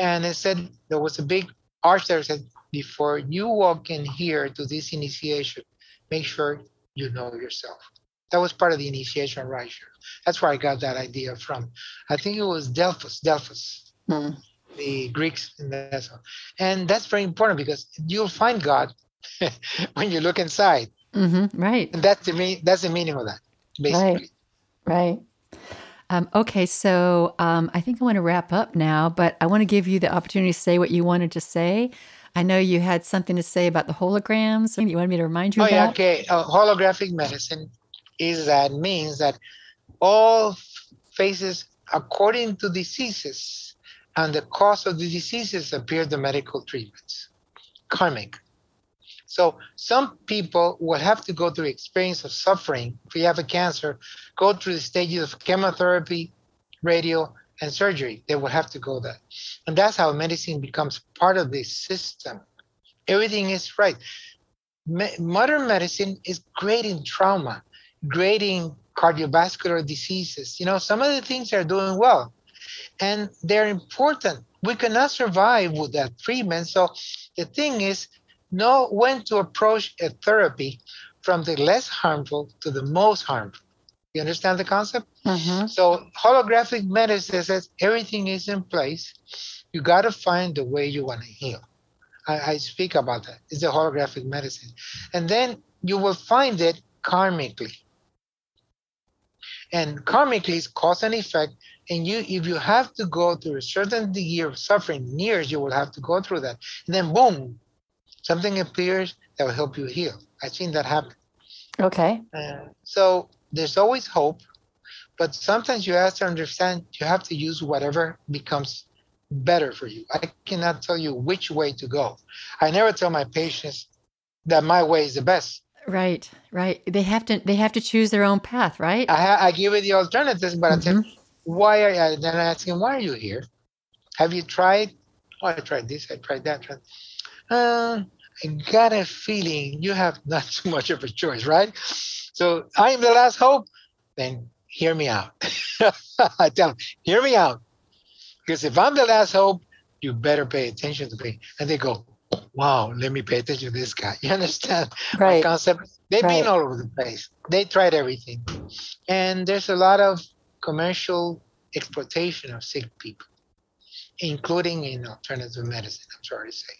B: and it said there was a big arch there said before you walk in here to this initiation make sure you know yourself that was part of the initiation right here that's where i got that idea from i think it was delphus delphus mm. The greeks in that and that's very important because you'll find god when you look inside
A: mm-hmm. right
B: and that's the mean that's the meaning of that basically
A: right right um, okay, so um, I think I want to wrap up now, but I want to give you the opportunity to say what you wanted to say. I know you had something to say about the holograms. You wanted me to remind you
B: oh, yeah, okay. Uh, holographic medicine is that means that all faces, according to diseases, and the cause of the diseases appear the medical treatments. Karmic. So some people will have to go through experience of suffering. If you have a cancer, go through the stages of chemotherapy, radio, and surgery. They will have to go that. And that's how medicine becomes part of the system. Everything is right. Me- modern medicine is great in trauma, great in cardiovascular diseases. You know, some of the things are doing well and they're important. We cannot survive with that treatment. So the thing is, know when to approach a therapy from the less harmful to the most harmful. You understand the concept?
A: Mm-hmm.
B: So holographic medicine says everything is in place. You got to find the way you want to heal. I, I speak about that. It's a holographic medicine, and then you will find it karmically. And karmically is cause and effect. And you, if you have to go through a certain degree of suffering, years, you will have to go through that. And then boom, something appears that will help you heal. I've seen that happen.
A: Okay.
B: Uh, so there's always hope, but sometimes you have to understand you have to use whatever becomes better for you. I cannot tell you which way to go. I never tell my patients that my way is the best.
A: Right, right. They have to they have to choose their own path, right?
B: I, ha- I give you the alternatives, but I tell
A: Mhm.
B: Why are you, then I ask him, why are you here? Have you tried? Oh, I tried this, I tried that. Tried. Uh, I got a feeling you have not too much of a choice, right? So I am the last hope. Then hear me out. I tell them, hear me out. Because if I'm the last hope, you better pay attention to me. And they go, wow, let me pay attention to this guy. You understand? my
A: Right.
B: concept. They've
A: Right.
B: been all over the place. They tried everything. And there's a lot of commercial exploitation of sick people, including in alternative medicine, I'm sorry to say.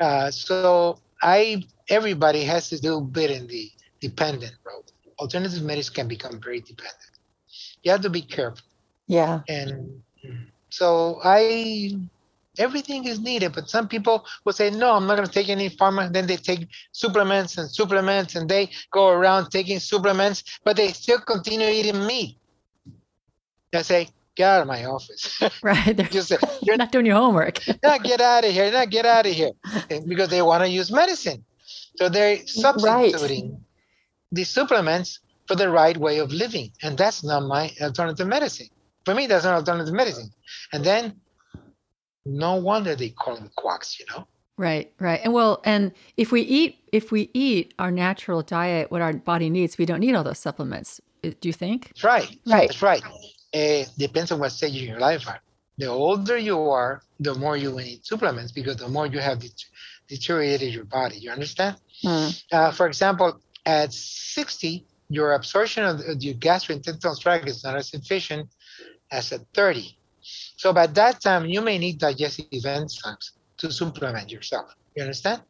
B: Uh, so I everybody has to do a bit in the dependent road. Alternative medicine can become very dependent. You have to be careful.
A: Yeah.
B: And so I everything is needed, but some people will say, no, I'm not going to take any pharma. Then they take supplements and supplements and they go around taking supplements, but they still continue eating meat. I say, get out of my office.
A: Right. They're
B: Just say, you're
A: not doing your homework.
B: not get out of here, not get out of here. Because they want to use medicine. So they're substituting the supplements for the right way of living. And that's not my alternative medicine. For me, that's not alternative medicine. And then no wonder they call them quacks, you know?
A: Right, right. And well, and if we eat if we eat our natural diet, what our body needs, we don't need all those supplements. Uh, Do you think?
B: That's right.
A: Right.
B: That's right. Uh, depends on what stage in your life are. The older you are, the more you need supplements because the more you have det- deteriorated your body. You understand?
A: Hmm.
B: Uh, for example, at 60, your absorption of the, your gastrointestinal tract is not as efficient as at 30. So by that time, you may need digestive enzymes to supplement yourself. You understand?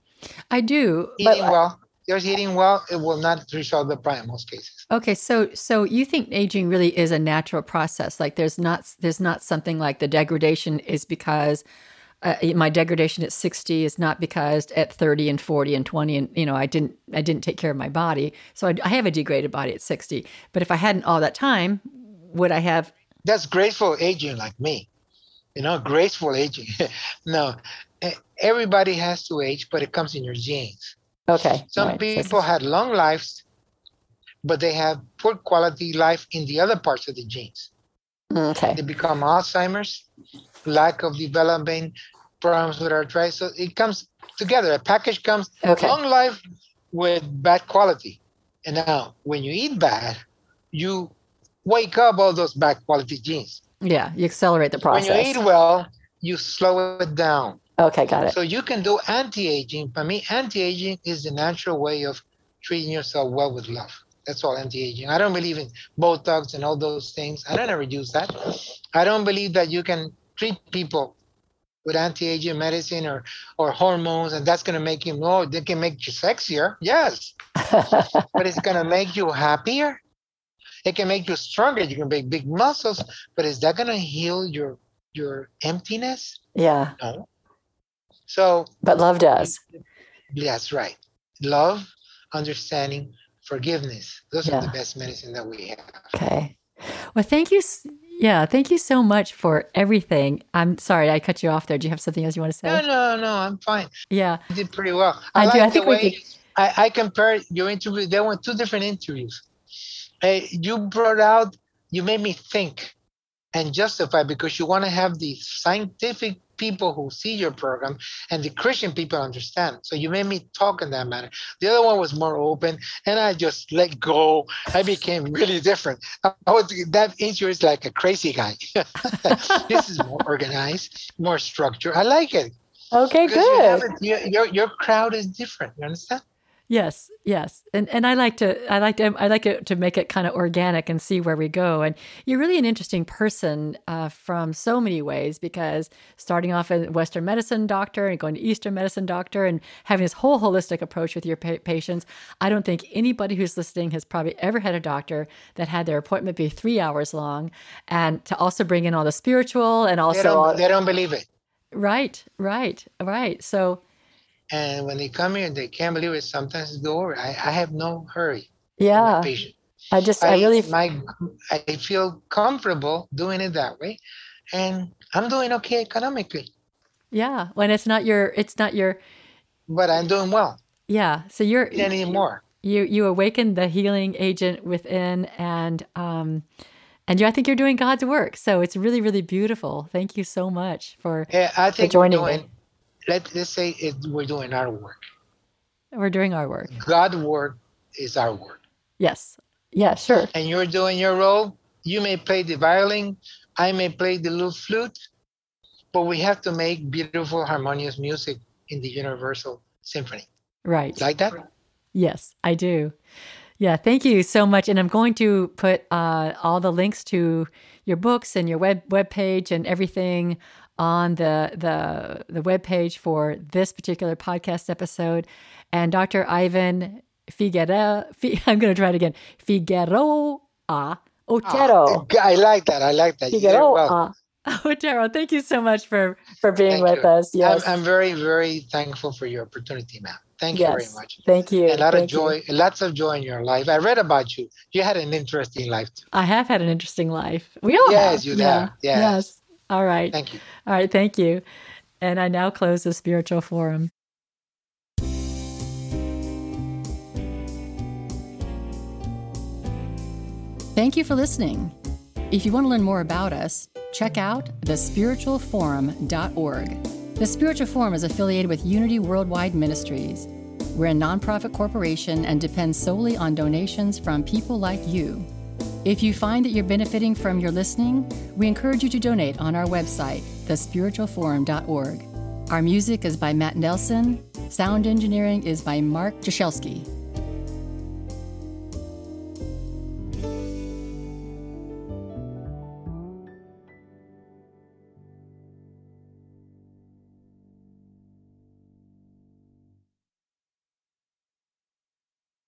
A: I do.
B: Eating
A: But
B: well, just eating well, it will not resolve the problem in most cases.
A: okay, so so you think aging really is a natural process? Like there's not there's not something like the degradation is because uh, my degradation at 60 is not because at 30 and 40 and 20 and you know I didn't I didn't take care of my body. So I, I have a degraded body at 60. But if I hadn't all that time, would I have
B: That's graceful aging like me. You know, graceful aging. no, everybody has to age, but it comes in your genes.
A: Okay.
B: Some
A: right,
B: people had long lives, but they have poor quality life in the other parts of the genes.
A: Okay.
B: They become Alzheimer's, lack of development, problems with arthritis. So it comes together. A package comes
A: Okay.
B: long life with bad quality. And now, when you eat bad, you wake up all those bad quality genes.
A: Yeah, you accelerate the process.
B: When you eat well, you slow it down.
A: Okay, got it.
B: So you can do anti-aging. For me, anti-aging is the natural way of treating yourself well with love. That's all anti-aging. I don't believe in Botox and all those things. I don't ever use that. I don't believe that you can treat people with anti-aging medicine or or hormones, and that's gonna make you oh, they can make you sexier. Yes, but it's gonna make you happier. It can make you stronger. You can make big muscles, but is that gonna heal your your emptiness?
A: yeah,
B: No. So
A: but love does.
B: that's right. Love, understanding, forgiveness. Those are the best medicine that we have.
A: Okay. Well, thank you. Yeah, thank you so much for everything. I'm sorry I cut you off there. Do you have something else you want to say?
B: No, no, no, I'm fine.
A: Yeah.
B: You did pretty well.
A: I
B: I,
A: do. I think
B: the
A: we
B: I, I compared your interview. There were two different interviews. Hey, you brought out, you made me think and justify because you want to have the scientific people who see your program and the Christian people understand. So you made me talk in that manner. The other one was more open, and I just let go. I became really different. I was that interview is like a crazy guy. this is more organized, more structured. I like it.
A: Okay,
B: Because you your, your your crowd is different. You understand?
A: Yes, yes, and and I like to I like to I like it to make it kind of organic and see where we go. And you're really an interesting person uh, from so many ways because starting off as a Western medicine doctor and going to Eastern medicine doctor and having this whole holistic approach with your pa- patients. I don't think anybody who's listening has probably ever had a doctor that had their appointment be three hours long, and to also bring in all the spiritual and
B: They
A: also
B: don't,
A: all,
B: they don't believe it.
A: right, right, right. So
B: And when they come here, they can't believe it. Sometimes it's over. I, I have no hurry.
A: yeah,
B: patient.
A: I just I really
B: my I feel comfortable doing it that way, and I'm doing okay economically.
A: yeah. When it's not your it's not your
B: But I'm doing well.
A: Yeah. So you're
B: Need any more?
A: you you awaken the healing agent within and um and you, I think you're doing God's work. So it's really, really beautiful. Thank you so much for
B: Yeah, I think
A: joining
B: we're
A: me.
B: Let let's say it, we're doing our work.
A: we're doing our work.
B: God's work is our work,
A: Yes. Yeah, sure.
B: and you're doing your role. You may play the violin, I may play the little flute, but we have to make beautiful, harmonious music in the universal symphony.
A: Right.
B: Like that?
A: Yes, I do. Yeah, thank you so much. And I'm going to put uh, all the links to your books and your web web page and everything on the the the web page for this particular podcast episode. And Dr. Ivan Figueroa, Fi- I'm going to try it again. Figueroa Otero.
B: Ah, I like that. I like that. You did it well.
A: Figueroa Otero. Thank you so much for for being
B: Thank
A: with
B: you.
A: us. Yes.
B: I'm, I'm very, very thankful for your opportunity, ma'am. Thank you very much.
A: Thank you.
B: A lot of
A: Thank you.
B: joy, lots of joy in your life. I read about you. You had an interesting life too.
A: I have had an interesting life. We all
B: Yes,
A: have.
B: you
A: yeah.
B: have. Yes.
A: Yes. All right.
B: Thank you.
A: All right. Thank you. And I now close the spiritual forum. Thank you for listening. If you want to learn more about us, check out thespiritualforum.org. The Spiritual Forum is affiliated with Unity Worldwide Ministries. We're a nonprofit corporation and depend solely on donations from people like you. If you find that you're benefiting from your listening, we encourage you to donate on our website, thespiritualforum.org. Our music is by Matt Nelson. Sound engineering is by Mark Jashelski.